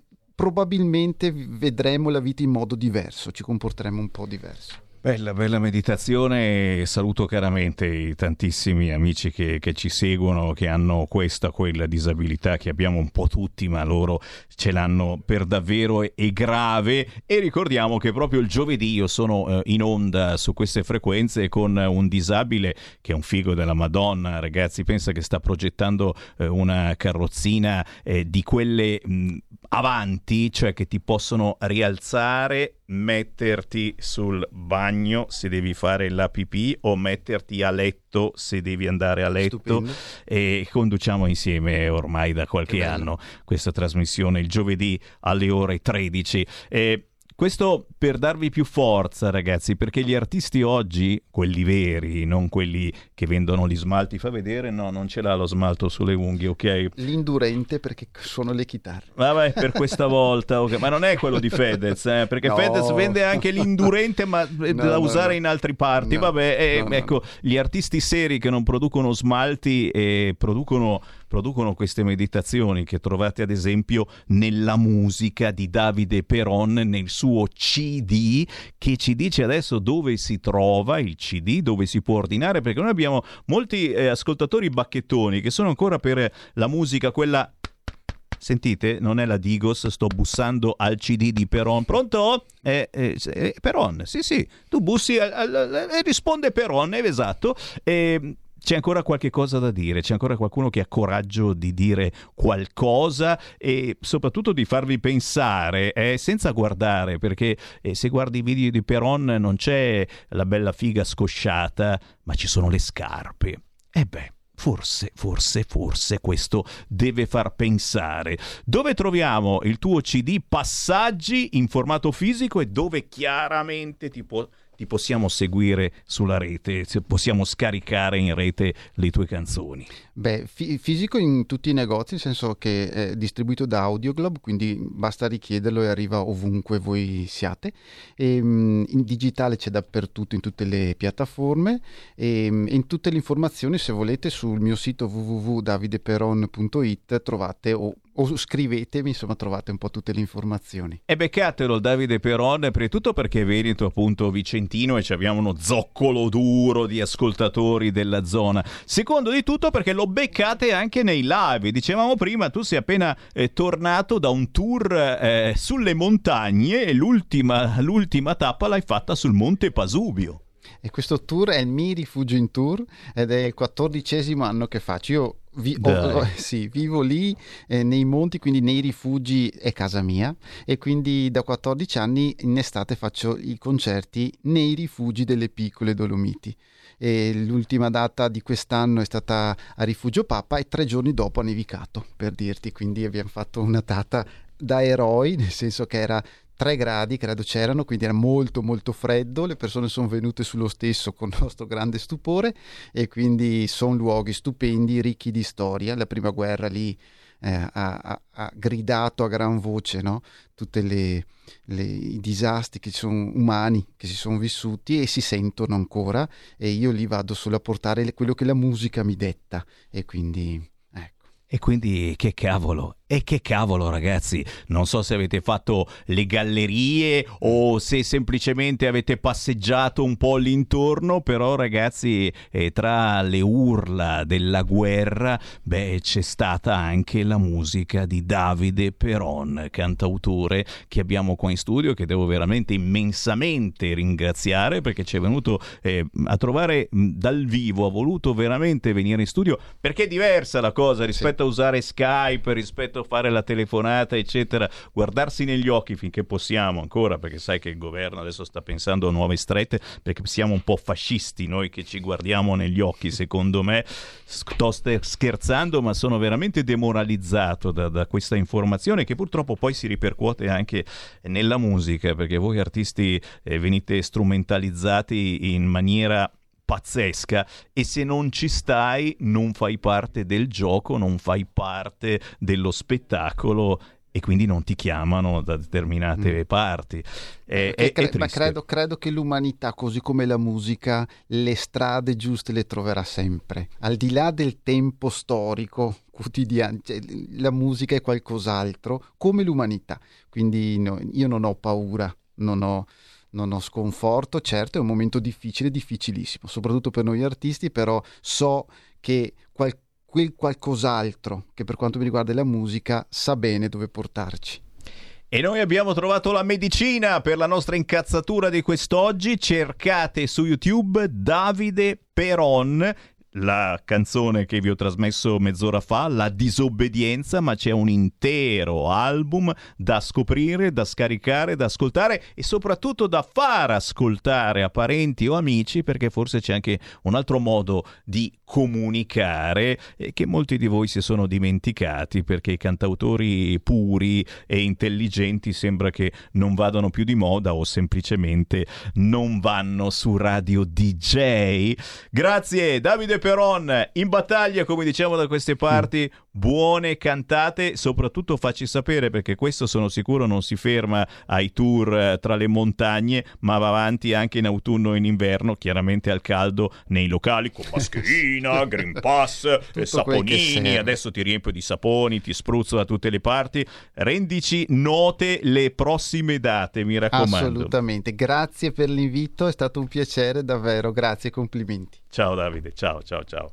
probabilmente vedremo la vita in modo diverso, ci comporteremo un po' diverso. Bella, bella meditazione. Saluto caramente i tantissimi amici che, che, ci seguono, che hanno questa quella disabilità che abbiamo un po' tutti, ma loro ce l'hanno per davvero e, grave. E ricordiamo che proprio il giovedì io sono eh, in onda su queste frequenze con un disabile che è un figo della Madonna. Ragazzi, pensa che sta progettando eh, una carrozzina eh, di quelle avanti, cioè che ti possono rialzare metterti sul bagno se devi fare la pipì o metterti a letto se devi andare a letto. Stupendo. e conduciamo insieme ormai da qualche anno questa trasmissione il giovedì alle ore 13 e questo per darvi più forza, ragazzi, perché gli artisti oggi, quelli veri, non quelli che vendono gli smalti, fa vedere, no, non ce l'ha lo smalto sulle unghie, ok? L'indurente perché suono le chitarre. Vabbè, per questa volta, okay. ma non è quello di Fedez, eh, perché no. Fedez vende anche l'indurente, ma no, da usare no, in altri parti. Vabbè, eh, ecco, gli artisti seri che non producono smalti e producono producono queste meditazioni che trovate ad esempio nella musica di Davide Peron nel suo CD che ci dice adesso dove si trova il CD, dove si può ordinare perché noi abbiamo molti eh, ascoltatori bacchettoni che sono ancora per la musica quella Sentite, non è la Digos, sto bussando al CD di Peron. Pronto? Eh, eh, eh, Peron, sì sì, tu bussi e risponde Peron, esatto. Eh, c'è ancora qualche cosa da dire, c'è ancora qualcuno che ha coraggio di dire qualcosa e soprattutto di farvi pensare eh, senza guardare, perché eh, se guardi i video di Peron non c'è la bella figa scosciata, ma ci sono le scarpe. E beh. Forse, forse, forse questo deve far pensare. Dove troviamo il tuo CD passaggi in formato fisico e dove chiaramente ti può ti possiamo seguire sulla rete, possiamo scaricare in rete le tue canzoni? Beh, fi- fisico in tutti i negozi, nel senso che è distribuito da Audioglob, quindi basta richiederlo e arriva ovunque voi siate. E, um, in digitale c'è dappertutto, in tutte le piattaforme e um, in tutte le informazioni, se volete, sul mio sito www.davideperon.it trovate o o scrivetemi, insomma trovate un po' tutte le informazioni. E beccatelo Davide Peron, prima di tutto perché è Veneto appunto vicentino e abbiamo uno zoccolo duro di ascoltatori della zona. Secondo di tutto perché lo beccate anche nei live. Dicevamo prima, tu sei appena eh, tornato da un tour eh, sulle montagne e l'ultima, l'ultima tappa l'hai fatta sul Monte Pasubio. E questo tour è il Mi Rifugio in Tour ed è il quattordicesimo anno che faccio. Io vi, oh, sì, vivo lì eh, nei monti, quindi nei rifugi è casa mia. E quindi da 14 anni in estate faccio i concerti nei rifugi delle piccole Dolomiti. E l'ultima data di quest'anno è stata a Rifugio Papa e tre giorni dopo ha nevicato, per dirti, quindi abbiamo fatto una data da eroi, nel senso che era 3 gradi credo c'erano, quindi era molto molto freddo, le persone sono venute sullo stesso con nostro grande stupore e quindi sono luoghi stupendi, ricchi di storia, la prima guerra lì eh, ha, ha, gridato a gran voce no? tutti i disastri che sono umani che si sono vissuti e si sentono ancora e io lì vado solo a portare quello che la musica mi detta e quindi ecco. E quindi che cavolo, e che cavolo ragazzi, non so se avete fatto le gallerie o se semplicemente avete passeggiato un po' l'intorno, però ragazzi eh, tra le urla della guerra, beh c'è stata anche la musica di Davide Peron, cantautore che abbiamo qua in studio, che devo veramente immensamente ringraziare perché ci è venuto eh, a trovare dal vivo, ha voluto veramente venire in studio perché è diversa la cosa rispetto sì. a usare Skype, rispetto fare la telefonata, eccetera, guardarsi negli occhi finché possiamo ancora, perché sai che il governo adesso sta pensando a nuove strette, perché siamo un po' fascisti noi che ci guardiamo negli occhi, secondo me. Sto scherzando, ma sono veramente demoralizzato da, da questa informazione che purtroppo poi si ripercuote anche nella musica, perché voi artisti eh, venite strumentalizzati in maniera pazzesca e se non ci stai non fai parte del gioco, non fai parte dello spettacolo e quindi non ti chiamano da determinate mm. parti. È, è, cre- è ma credo, credo, che l'umanità, così come la musica, le strade giuste le troverà sempre. Al di là del tempo storico quotidiano, cioè, la musica è qualcos'altro, come l'umanità. Quindi no, io non ho paura, non ho, non ho sconforto. Certo, è un momento difficile, difficilissimo, soprattutto per noi artisti, però so che qualcosa quel qualcos'altro che per quanto mi riguarda la musica sa bene dove portarci. E noi abbiamo trovato la medicina per la nostra incazzatura di quest'oggi. Cercate su YouTube Davide Peron la canzone che vi ho trasmesso mezz'ora fa, La disobbedienza, ma c'è un intero album da scoprire, da scaricare, da ascoltare e soprattutto da far ascoltare a parenti o amici perché forse c'è anche un altro modo di comunicare e che molti di voi si sono dimenticati perché i cantautori puri e intelligenti sembra che non vadano più di moda o semplicemente non vanno su radio DJ. Grazie Davide Peron in battaglia, come diciamo da queste parti. Buone cantate, soprattutto facci sapere perché questo sono sicuro non si ferma ai tour eh, tra le montagne, ma va avanti anche in autunno e in inverno, chiaramente al caldo nei locali con mascherina, Green Pass, saponini. Adesso ti riempio di saponi, ti spruzzo da tutte le parti. Rendici note le prossime date, mi raccomando. Assolutamente, grazie per l'invito, è stato un piacere davvero, grazie e complimenti. Ciao Davide, ciao ciao ciao.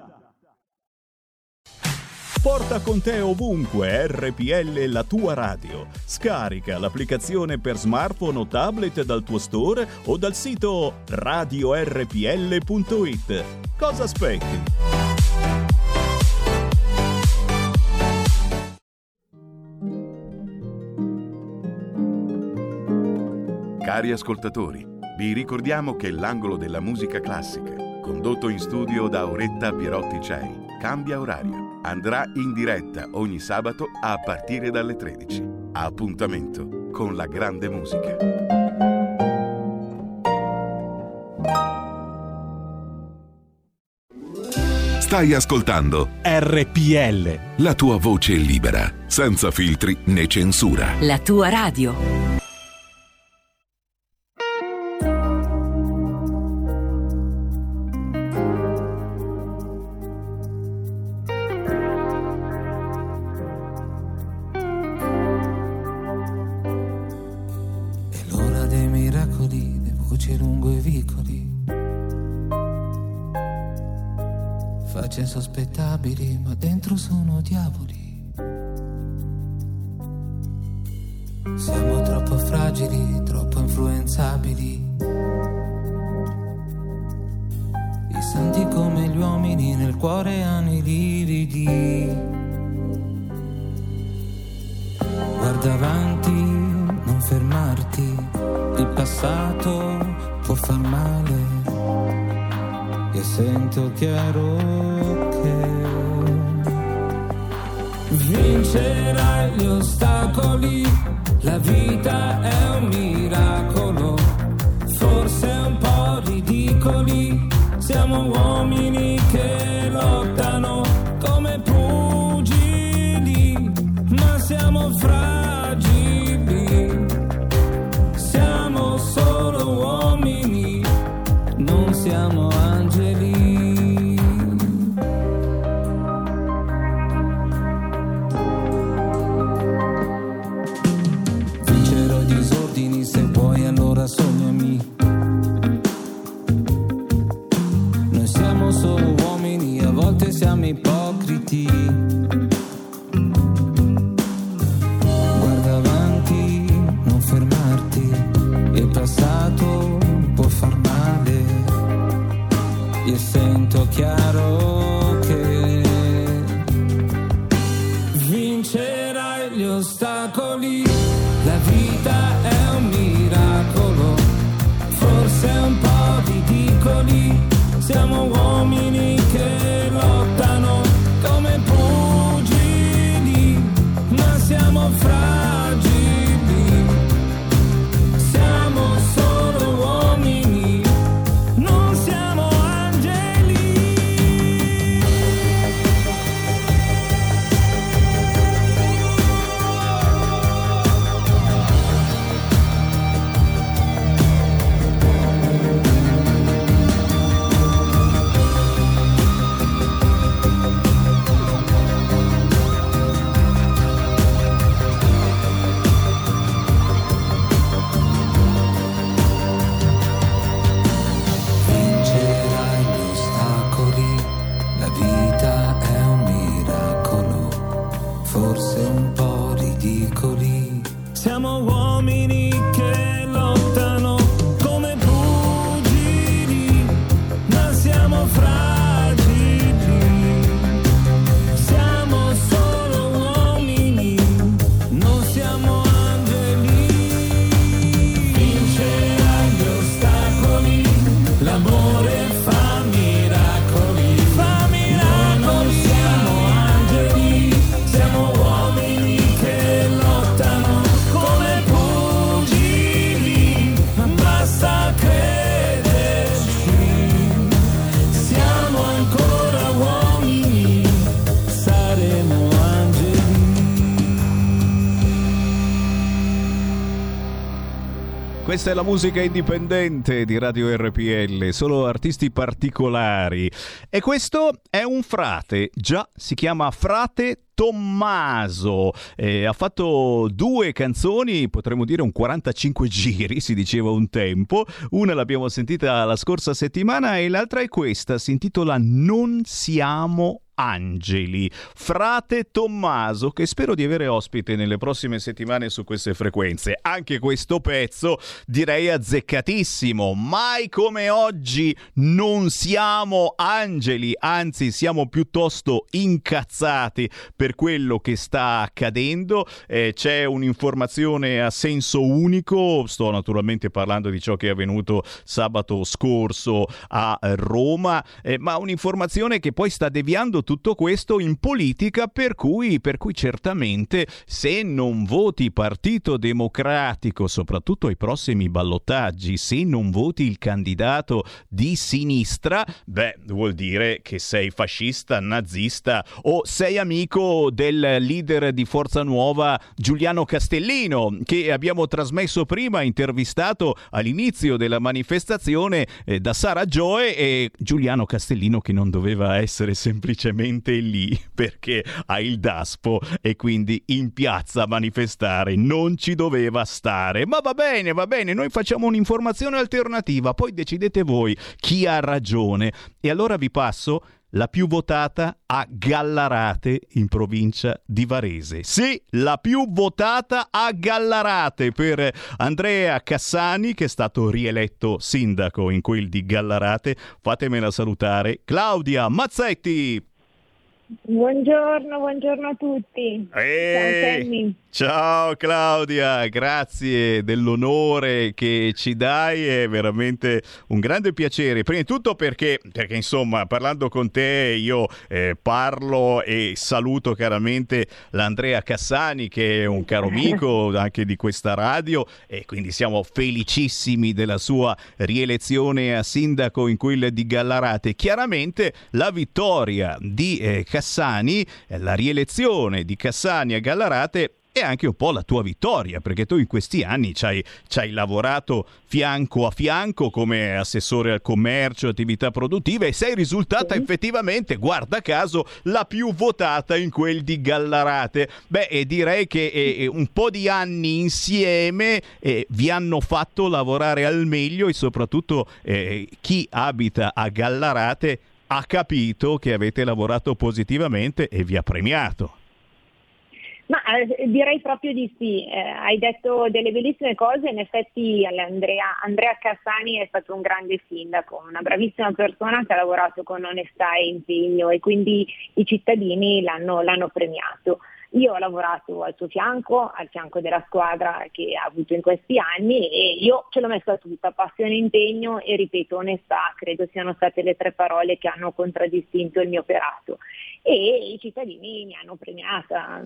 Porta con te ovunque RPL la tua radio. Scarica l'applicazione per smartphone o tablet dal tuo store o dal sito radiorpl.it. Cosa aspetti? Cari ascoltatori, vi ricordiamo che l'angolo della musica classica, condotto in studio da Auretta Pierotti Cei, cambia orario andrà in diretta ogni sabato a partire dalle 13. Appuntamento con la grande musica. Stai ascoltando RPL. La tua voce libera, senza filtri né censura. La tua radio. Questa è la musica indipendente di Radio RPL, solo artisti particolari. E questo è un frate, già si chiama Frate Tommaso. Eh, ha fatto due canzoni, potremmo dire un 45 giri, si diceva un tempo. Una l'abbiamo sentita la scorsa settimana e l'altra è questa, si intitola Non siamo angeli. Frate Tommaso, che spero di avere ospite nelle prossime settimane su queste frequenze. Anche questo pezzo direi azzeccatissimo. Mai come oggi non siamo angeli, anzi siamo piuttosto incazzati per quello che sta accadendo. Eh, c'è un'informazione a senso unico, sto naturalmente parlando di ciò che è avvenuto sabato scorso a Roma, eh, ma un'informazione che poi sta deviando tutto questo in politica, per cui, per cui certamente se non voti Partito Democratico, soprattutto ai prossimi ballottaggi, se non voti il candidato di sinistra, beh, vuol dire che sei fascista, nazista o sei amico del leader di Forza Nuova Giuliano Castellino, che abbiamo trasmesso prima, intervistato all'inizio della manifestazione eh, da Sara Joe e Giuliano Castellino che non doveva essere semplicemente lì perché ha il daspo e quindi in piazza a manifestare non ci doveva stare. Ma va bene, va bene, noi facciamo un'informazione alternativa, poi decidete voi chi ha ragione. E allora vi passo la più votata a Gallarate in provincia di Varese. Sì, la più votata a Gallarate per Andrea Cassani che è stato rieletto sindaco in quel di Gallarate. Fatemela salutare Claudia Mazzetti. Buongiorno, buongiorno a tutti. Ehi. Ciao Claudia, grazie dell'onore che ci dai, è veramente un grande piacere. Prima di tutto perché, perché insomma, parlando con te io eh, parlo e saluto chiaramente l'Andrea Cassani che è un caro amico anche di questa radio e quindi siamo felicissimi della sua rielezione a sindaco in quella di Gallarate. Chiaramente la vittoria di eh, Cassani, eh, la rielezione di Cassani a Gallarate è anche un po' la tua vittoria, perché tu in questi anni ci hai, ci hai lavorato fianco a fianco come assessore al commercio, attività produttive e sei risultata effettivamente, guarda caso, la più votata in quel di Gallarate. Beh, e direi che eh, un po' di anni insieme eh, vi hanno fatto lavorare al meglio e soprattutto eh, chi abita a Gallarate ha capito che avete lavorato positivamente e vi ha premiato. Ma eh, direi proprio di sì, eh, hai detto delle bellissime cose, in effetti Andrea, Andrea Cassani è stato un grande sindaco, una bravissima persona che ha lavorato con onestà e impegno e quindi i cittadini l'hanno, l'hanno premiato. Io ho lavorato al suo fianco, al fianco della squadra che ha avuto in questi anni e io ce l'ho messa tutta, passione, impegno e ripeto onestà, credo siano state le tre parole che hanno contraddistinto il mio operato e i cittadini mi hanno premiata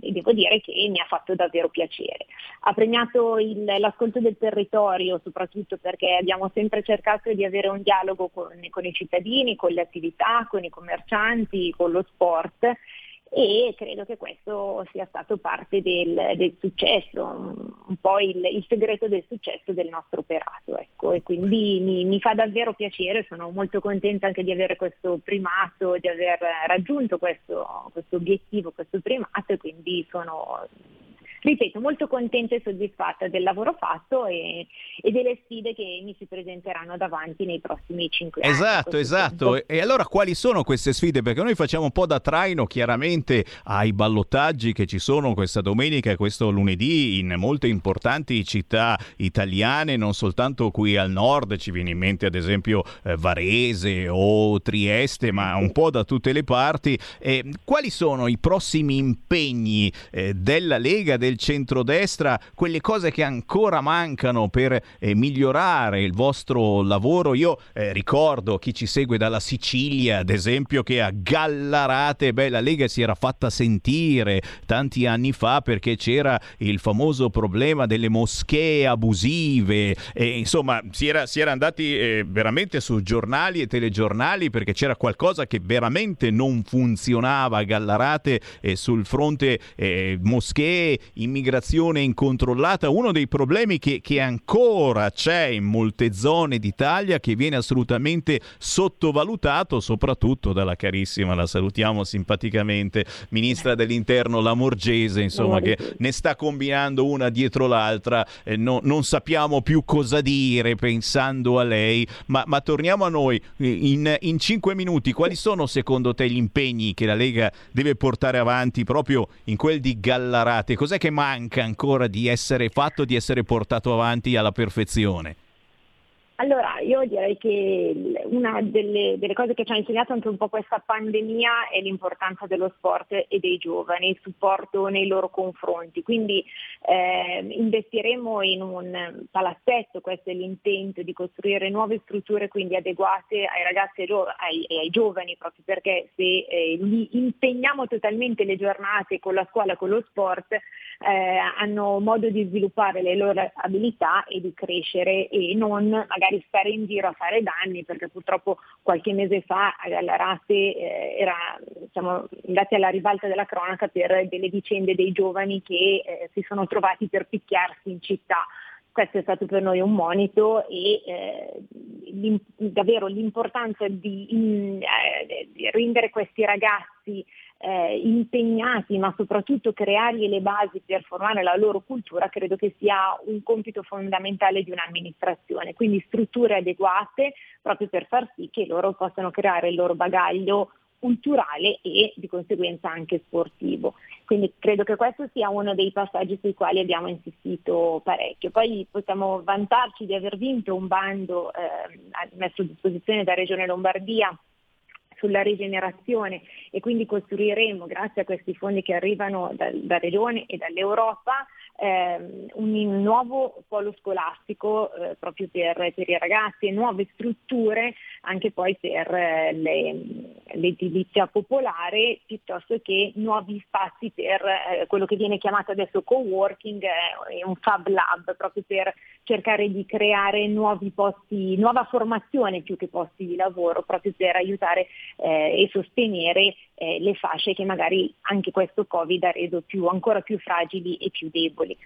e devo dire che mi ha fatto davvero piacere. Ha premiato il, l'ascolto del territorio soprattutto perché abbiamo sempre cercato di avere un dialogo con, con i cittadini, con le attività, con i commercianti, con lo sport e credo che questo sia stato parte del, del successo, un po' il, il, segreto del successo del nostro operato. Ecco. E quindi mi, mi, fa davvero piacere, sono molto contenta anche di avere questo primato, di aver raggiunto questo, questo obiettivo, questo primato e quindi sono ripeto, molto contenta e soddisfatta del lavoro fatto e, e, delle sfide che mi si presenteranno davanti nei prossimi cinque anni. Esatto, esatto. E, e allora quali sono queste sfide? Perché noi facciamo un po' da traino chiaramente ai ballottaggi che ci sono questa domenica e questo lunedì in molte importanti città italiane, non soltanto qui al nord, ci viene in mente ad esempio eh, Varese o Trieste, ma un po' da tutte le parti. Eh, quali sono i prossimi impegni eh, della Lega, del del centrodestra, quelle cose che ancora mancano per eh, migliorare il vostro lavoro. Io eh, ricordo chi ci segue dalla Sicilia, ad esempio, che a Gallarate, beh, la Lega si era fatta sentire tanti anni fa perché c'era il famoso problema delle moschee abusive e insomma si era, si era andati eh, veramente su giornali e telegiornali perché c'era qualcosa che veramente non funzionava a Gallarate eh, sul fronte eh, moschee immigrazione incontrollata, uno dei problemi che, che ancora c'è in molte zone d'Italia che viene assolutamente sottovalutato, soprattutto dalla carissima, la salutiamo simpaticamente, ministra dell'interno Lamorgese, insomma, che ne sta combinando una dietro l'altra, eh, no, non sappiamo più cosa dire pensando a lei, ma, ma torniamo a noi. In, in cinque minuti, quali sono secondo te gli impegni che la Lega deve portare avanti proprio in quel di Gallarate? Cos'è che manca ancora di essere fatto, di essere portato avanti alla perfezione? Allora, io direi che una delle, delle, cose che ci ha insegnato anche un po' questa pandemia è l'importanza dello sport e dei giovani, il supporto nei loro confronti. Quindi eh, investiremo in un palazzetto, questo è l'intento di costruire nuove strutture quindi adeguate ai ragazzi e ai, giovani, proprio perché se eh, li impegniamo totalmente le giornate con la scuola, con lo sport, eh, hanno modo di sviluppare le loro abilità e di crescere e non magari magari stare in giro a fare danni, perché purtroppo qualche mese fa a Gallarate eh, era diciamo, andati alla ribalta della cronaca per delle vicende dei giovani che eh, si sono trovati per picchiarsi in città. Questo è stato per noi un monito e eh, davvero l'importanza di, in, eh, di rendere questi ragazzi eh, impegnati, ma soprattutto creargli le basi per formare la loro cultura, credo che sia un compito fondamentale di un'amministrazione. Quindi strutture adeguate proprio per far sì che loro possano creare il loro bagaglio culturale e di conseguenza anche sportivo. Quindi credo che questo sia uno dei passaggi sui quali abbiamo insistito parecchio. Poi possiamo vantarci di aver vinto un bando eh, messo a disposizione da Regione Lombardia sulla rigenerazione e quindi costruiremo, grazie a questi fondi che arrivano da, da Regione e dall'Europa, ehm, un nuovo polo scolastico eh, proprio per, per, i ragazzi e nuove strutture anche poi per eh, le, l'edilizia popolare piuttosto che nuovi spazi per eh, quello che viene chiamato adesso co-working eh, un fab lab proprio per cercare di creare nuovi posti, nuova formazione più che posti di lavoro proprio per aiutare eh, e sostenere eh, le fasce che magari anche questo Covid ha reso più, ancora più fragili e più deboli.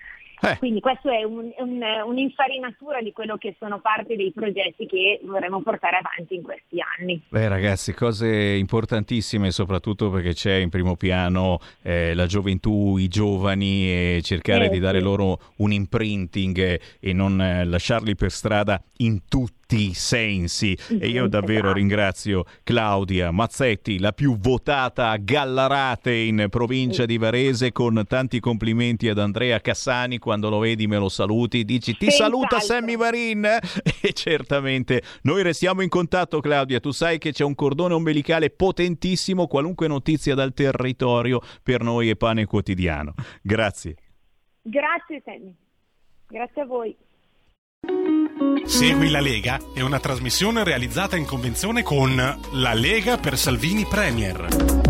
Eh. Quindi questo è un, un, un'infarinatura di quello che sono parte dei progetti che vorremmo portare avanti in questi anni. Beh ragazzi, cose importantissime soprattutto perché c'è in primo piano eh, la gioventù, i giovani e cercare eh, di dare loro un imprinting e non eh, lasciarli per strada in tutti tutti i sensi. E io davvero ringrazio Claudia Mazzetti, la più votata a Gallarate in provincia di Varese, con tanti complimenti ad Andrea Cassani. Quando lo vedi me lo saluti, dici ti saluta Sammy Varin. E certamente noi restiamo in contatto Claudia, tu sai che c'è un cordone ombelicale potentissimo, qualunque notizia dal territorio per noi è pane quotidiano. Grazie. Grazie Sammy, grazie a voi. Segui la Lega è una trasmissione realizzata in convenzione con La Lega per Salvini Premier.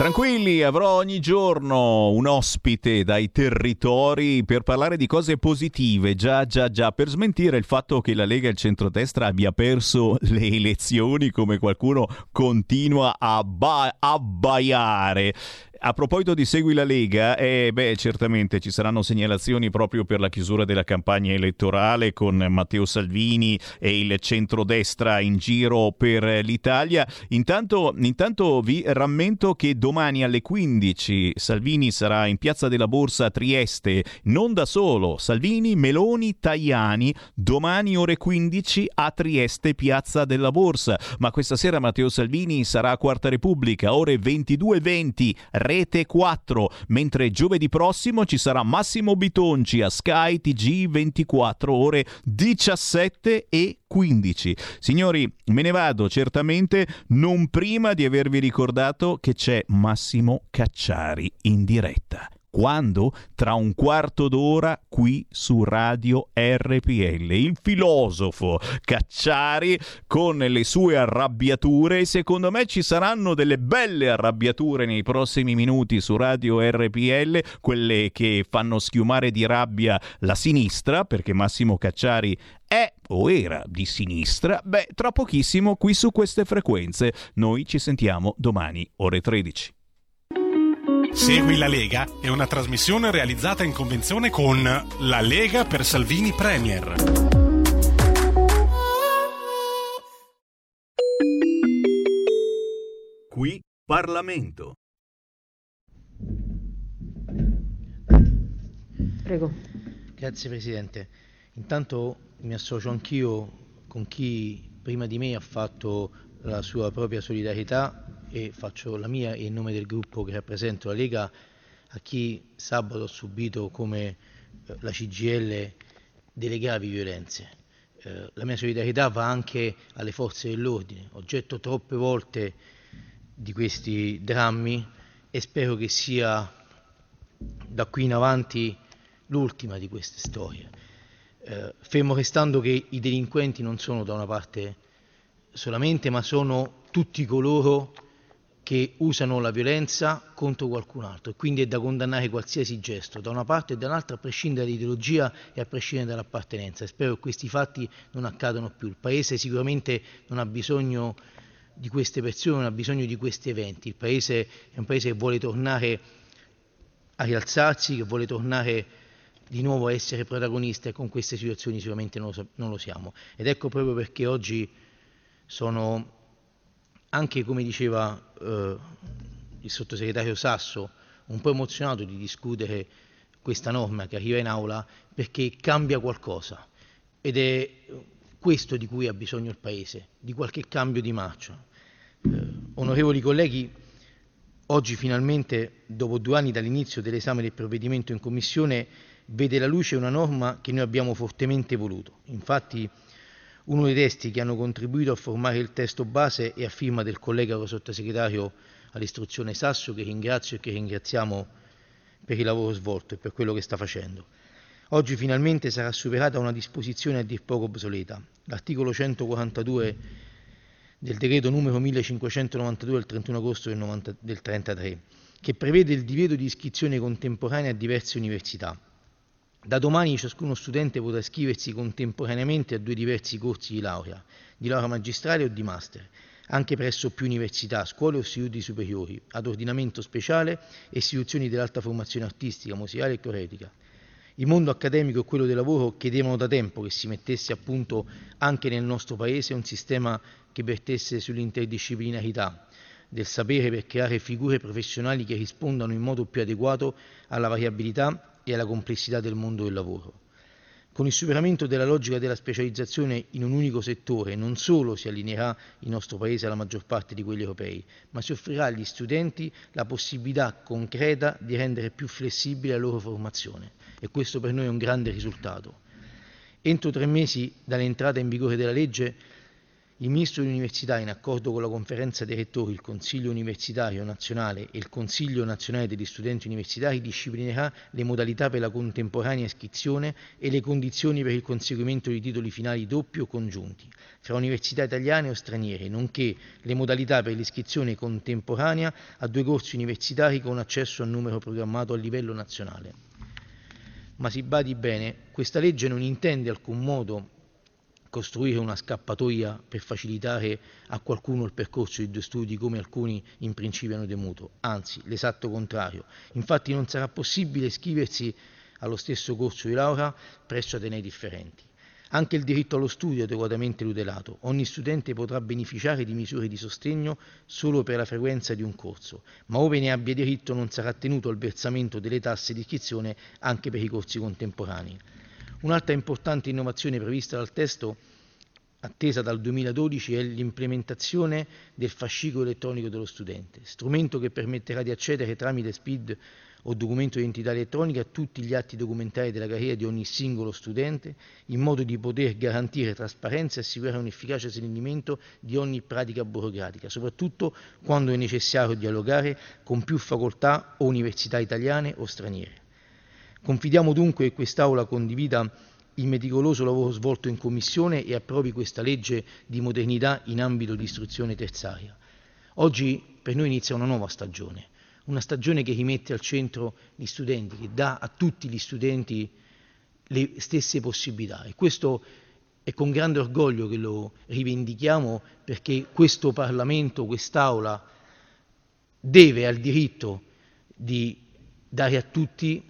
Tranquilli, avrò ogni giorno un ospite dai territori per parlare di cose positive, già già già, per smentire il fatto che la Lega e il centrodestra abbia perso le elezioni come qualcuno continua a ba- abbaiare. A proposito di Segui la Lega, eh, beh, certamente ci saranno segnalazioni proprio per la chiusura della campagna elettorale con Matteo Salvini e il centrodestra in giro per l'Italia. Intanto, intanto vi rammento che domani alle 15 Salvini sarà in Piazza della Borsa a Trieste, non da solo, Salvini, Meloni, Tajani, domani ore 15 a Trieste, Piazza della Borsa. Ma questa sera Matteo Salvini sarà a Quarta Repubblica, ore 22.20. Rete 4, mentre giovedì prossimo ci sarà Massimo Bitonci a Sky TG 24 ore 17 e 15. Signori, me ne vado certamente non prima di avervi ricordato che c'è Massimo Cacciari in diretta. Quando? Tra un quarto d'ora qui su Radio RPL. Il filosofo Cacciari con le sue arrabbiature. Secondo me ci saranno delle belle arrabbiature nei prossimi minuti su Radio RPL, quelle che fanno schiumare di rabbia la sinistra, perché Massimo Cacciari è o era di sinistra. Beh, tra pochissimo qui su queste frequenze. Noi ci sentiamo domani, ore 13. Segui la Lega è una trasmissione realizzata in convenzione con La Lega per Salvini Premier. Qui Parlamento. Prego. Grazie Presidente. Intanto mi associo anch'io con chi prima di me ha fatto la sua propria solidarietà e faccio la mia in nome del gruppo che rappresento la Lega a chi sabato ha subito come eh, la CGL delle gravi violenze. Eh, la mia solidarietà va anche alle forze dell'ordine, oggetto troppe volte di questi drammi e spero che sia da qui in avanti l'ultima di queste storie. Eh, fermo restando che i delinquenti non sono da una parte solamente, ma sono tutti coloro che usano la violenza contro qualcun altro e quindi è da condannare qualsiasi gesto, da una parte e dall'altra, a prescindere dall'ideologia e a prescindere dall'appartenenza. Spero che questi fatti non accadano più. Il Paese sicuramente non ha bisogno di queste persone, non ha bisogno di questi eventi. Il Paese è un Paese che vuole tornare a rialzarsi, che vuole tornare di nuovo a essere protagonista e con queste situazioni sicuramente non lo, siamo. Ed ecco proprio perché oggi sono anche, come diceva eh, il sottosegretario Sasso, un po' emozionato di discutere questa norma che arriva in aula perché cambia qualcosa ed è questo di cui ha bisogno il Paese, di qualche cambio di marcia. Eh, onorevoli colleghi, oggi finalmente, dopo due anni dall'inizio dell'esame del provvedimento in Commissione, vede la luce una norma che noi abbiamo fortemente voluto. Infatti uno dei testi che hanno contribuito a formare il testo base è a firma del collega sottosegretario all'istruzione Sasso, che ringrazio e che ringraziamo per il lavoro svolto e per quello che sta facendo. Oggi finalmente sarà superata una disposizione a dir poco obsoleta, l'articolo 142 del decreto numero 1592 del 31 agosto del 1933, che prevede il divieto di iscrizione contemporanea a diverse università. Da domani ciascuno studente potrà iscriversi contemporaneamente a due diversi corsi di laurea, di laurea magistrale o di master, anche presso più università, scuole o istituti superiori, ad ordinamento speciale e istituzioni dell'alta formazione artistica, museale e coretica. Il mondo accademico e quello del lavoro chiedevano da tempo che si mettesse a punto anche nel nostro Paese un sistema che vertesse sull'interdisciplinarità del sapere per creare figure professionali che rispondano in modo più adeguato alla variabilità e alla complessità del mondo del lavoro. Con il superamento della logica della specializzazione in un unico settore non solo si allineerà il nostro Paese alla maggior parte di quelli europei, ma si offrirà agli studenti la possibilità concreta di rendere più flessibile la loro formazione e questo per noi è un grande risultato. Entro tre mesi dall'entrata in vigore della legge il Ministro dell'Università, in accordo con la Conferenza dei Rettori, il Consiglio Universitario Nazionale e il Consiglio Nazionale degli Studenti Universitari, disciplinerà le modalità per la contemporanea iscrizione e le condizioni per il conseguimento di titoli finali doppi o congiunti fra università italiane o straniere, nonché le modalità per l'iscrizione contemporanea a due corsi universitari con accesso a numero programmato a livello nazionale. Ma si badi bene, questa legge non intende alcun modo costruire una scappatoia per facilitare a qualcuno il percorso di due studi come alcuni in principio hanno temuto, anzi l'esatto contrario. Infatti non sarà possibile iscriversi allo stesso corso di laurea presso atenei differenti. Anche il diritto allo studio è adeguatamente tutelato. Ogni studente potrà beneficiare di misure di sostegno solo per la frequenza di un corso, ma ove ne abbia diritto non sarà tenuto al versamento delle tasse di iscrizione anche per i corsi contemporanei. Un'altra importante innovazione prevista dal testo attesa dal 2012 è l'implementazione del fascicolo elettronico dello studente, strumento che permetterà di accedere tramite SPID o documento di identità elettronica a tutti gli atti documentari della carriera di ogni singolo studente, in modo di poter garantire trasparenza e assicurare un efficace snellimento di ogni pratica burocratica, soprattutto quando è necessario dialogare con più facoltà o università italiane o straniere. Confidiamo dunque che quest'Aula condivida il meticoloso lavoro svolto in Commissione e approvi questa legge di modernità in ambito di istruzione terziaria. Oggi per noi inizia una nuova stagione, una stagione che rimette al centro gli studenti, che dà a tutti gli studenti le stesse possibilità e questo è con grande orgoglio che lo rivendichiamo perché questo Parlamento, quest'Aula deve al diritto di dare a tutti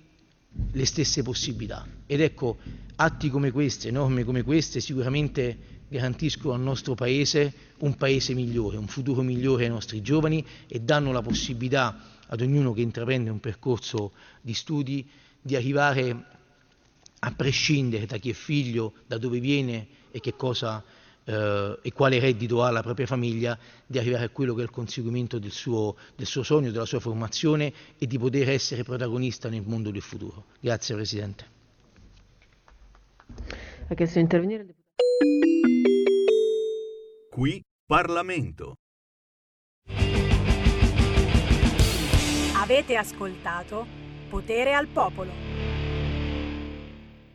le stesse possibilità. Ed ecco, atti come questi, norme come queste sicuramente garantiscono al nostro Paese un Paese migliore, un futuro migliore ai nostri giovani e danno la possibilità ad ognuno che intraprende un percorso di studi di arrivare a prescindere da chi è figlio, da dove viene e che cosa eh, e quale reddito ha la propria famiglia, di arrivare a quello che è il conseguimento del suo, del suo sogno, della sua formazione e di poter essere protagonista nel mondo del futuro. Grazie Presidente. Ha chiesto di intervenire il Qui Parlamento. Avete ascoltato Potere al Popolo.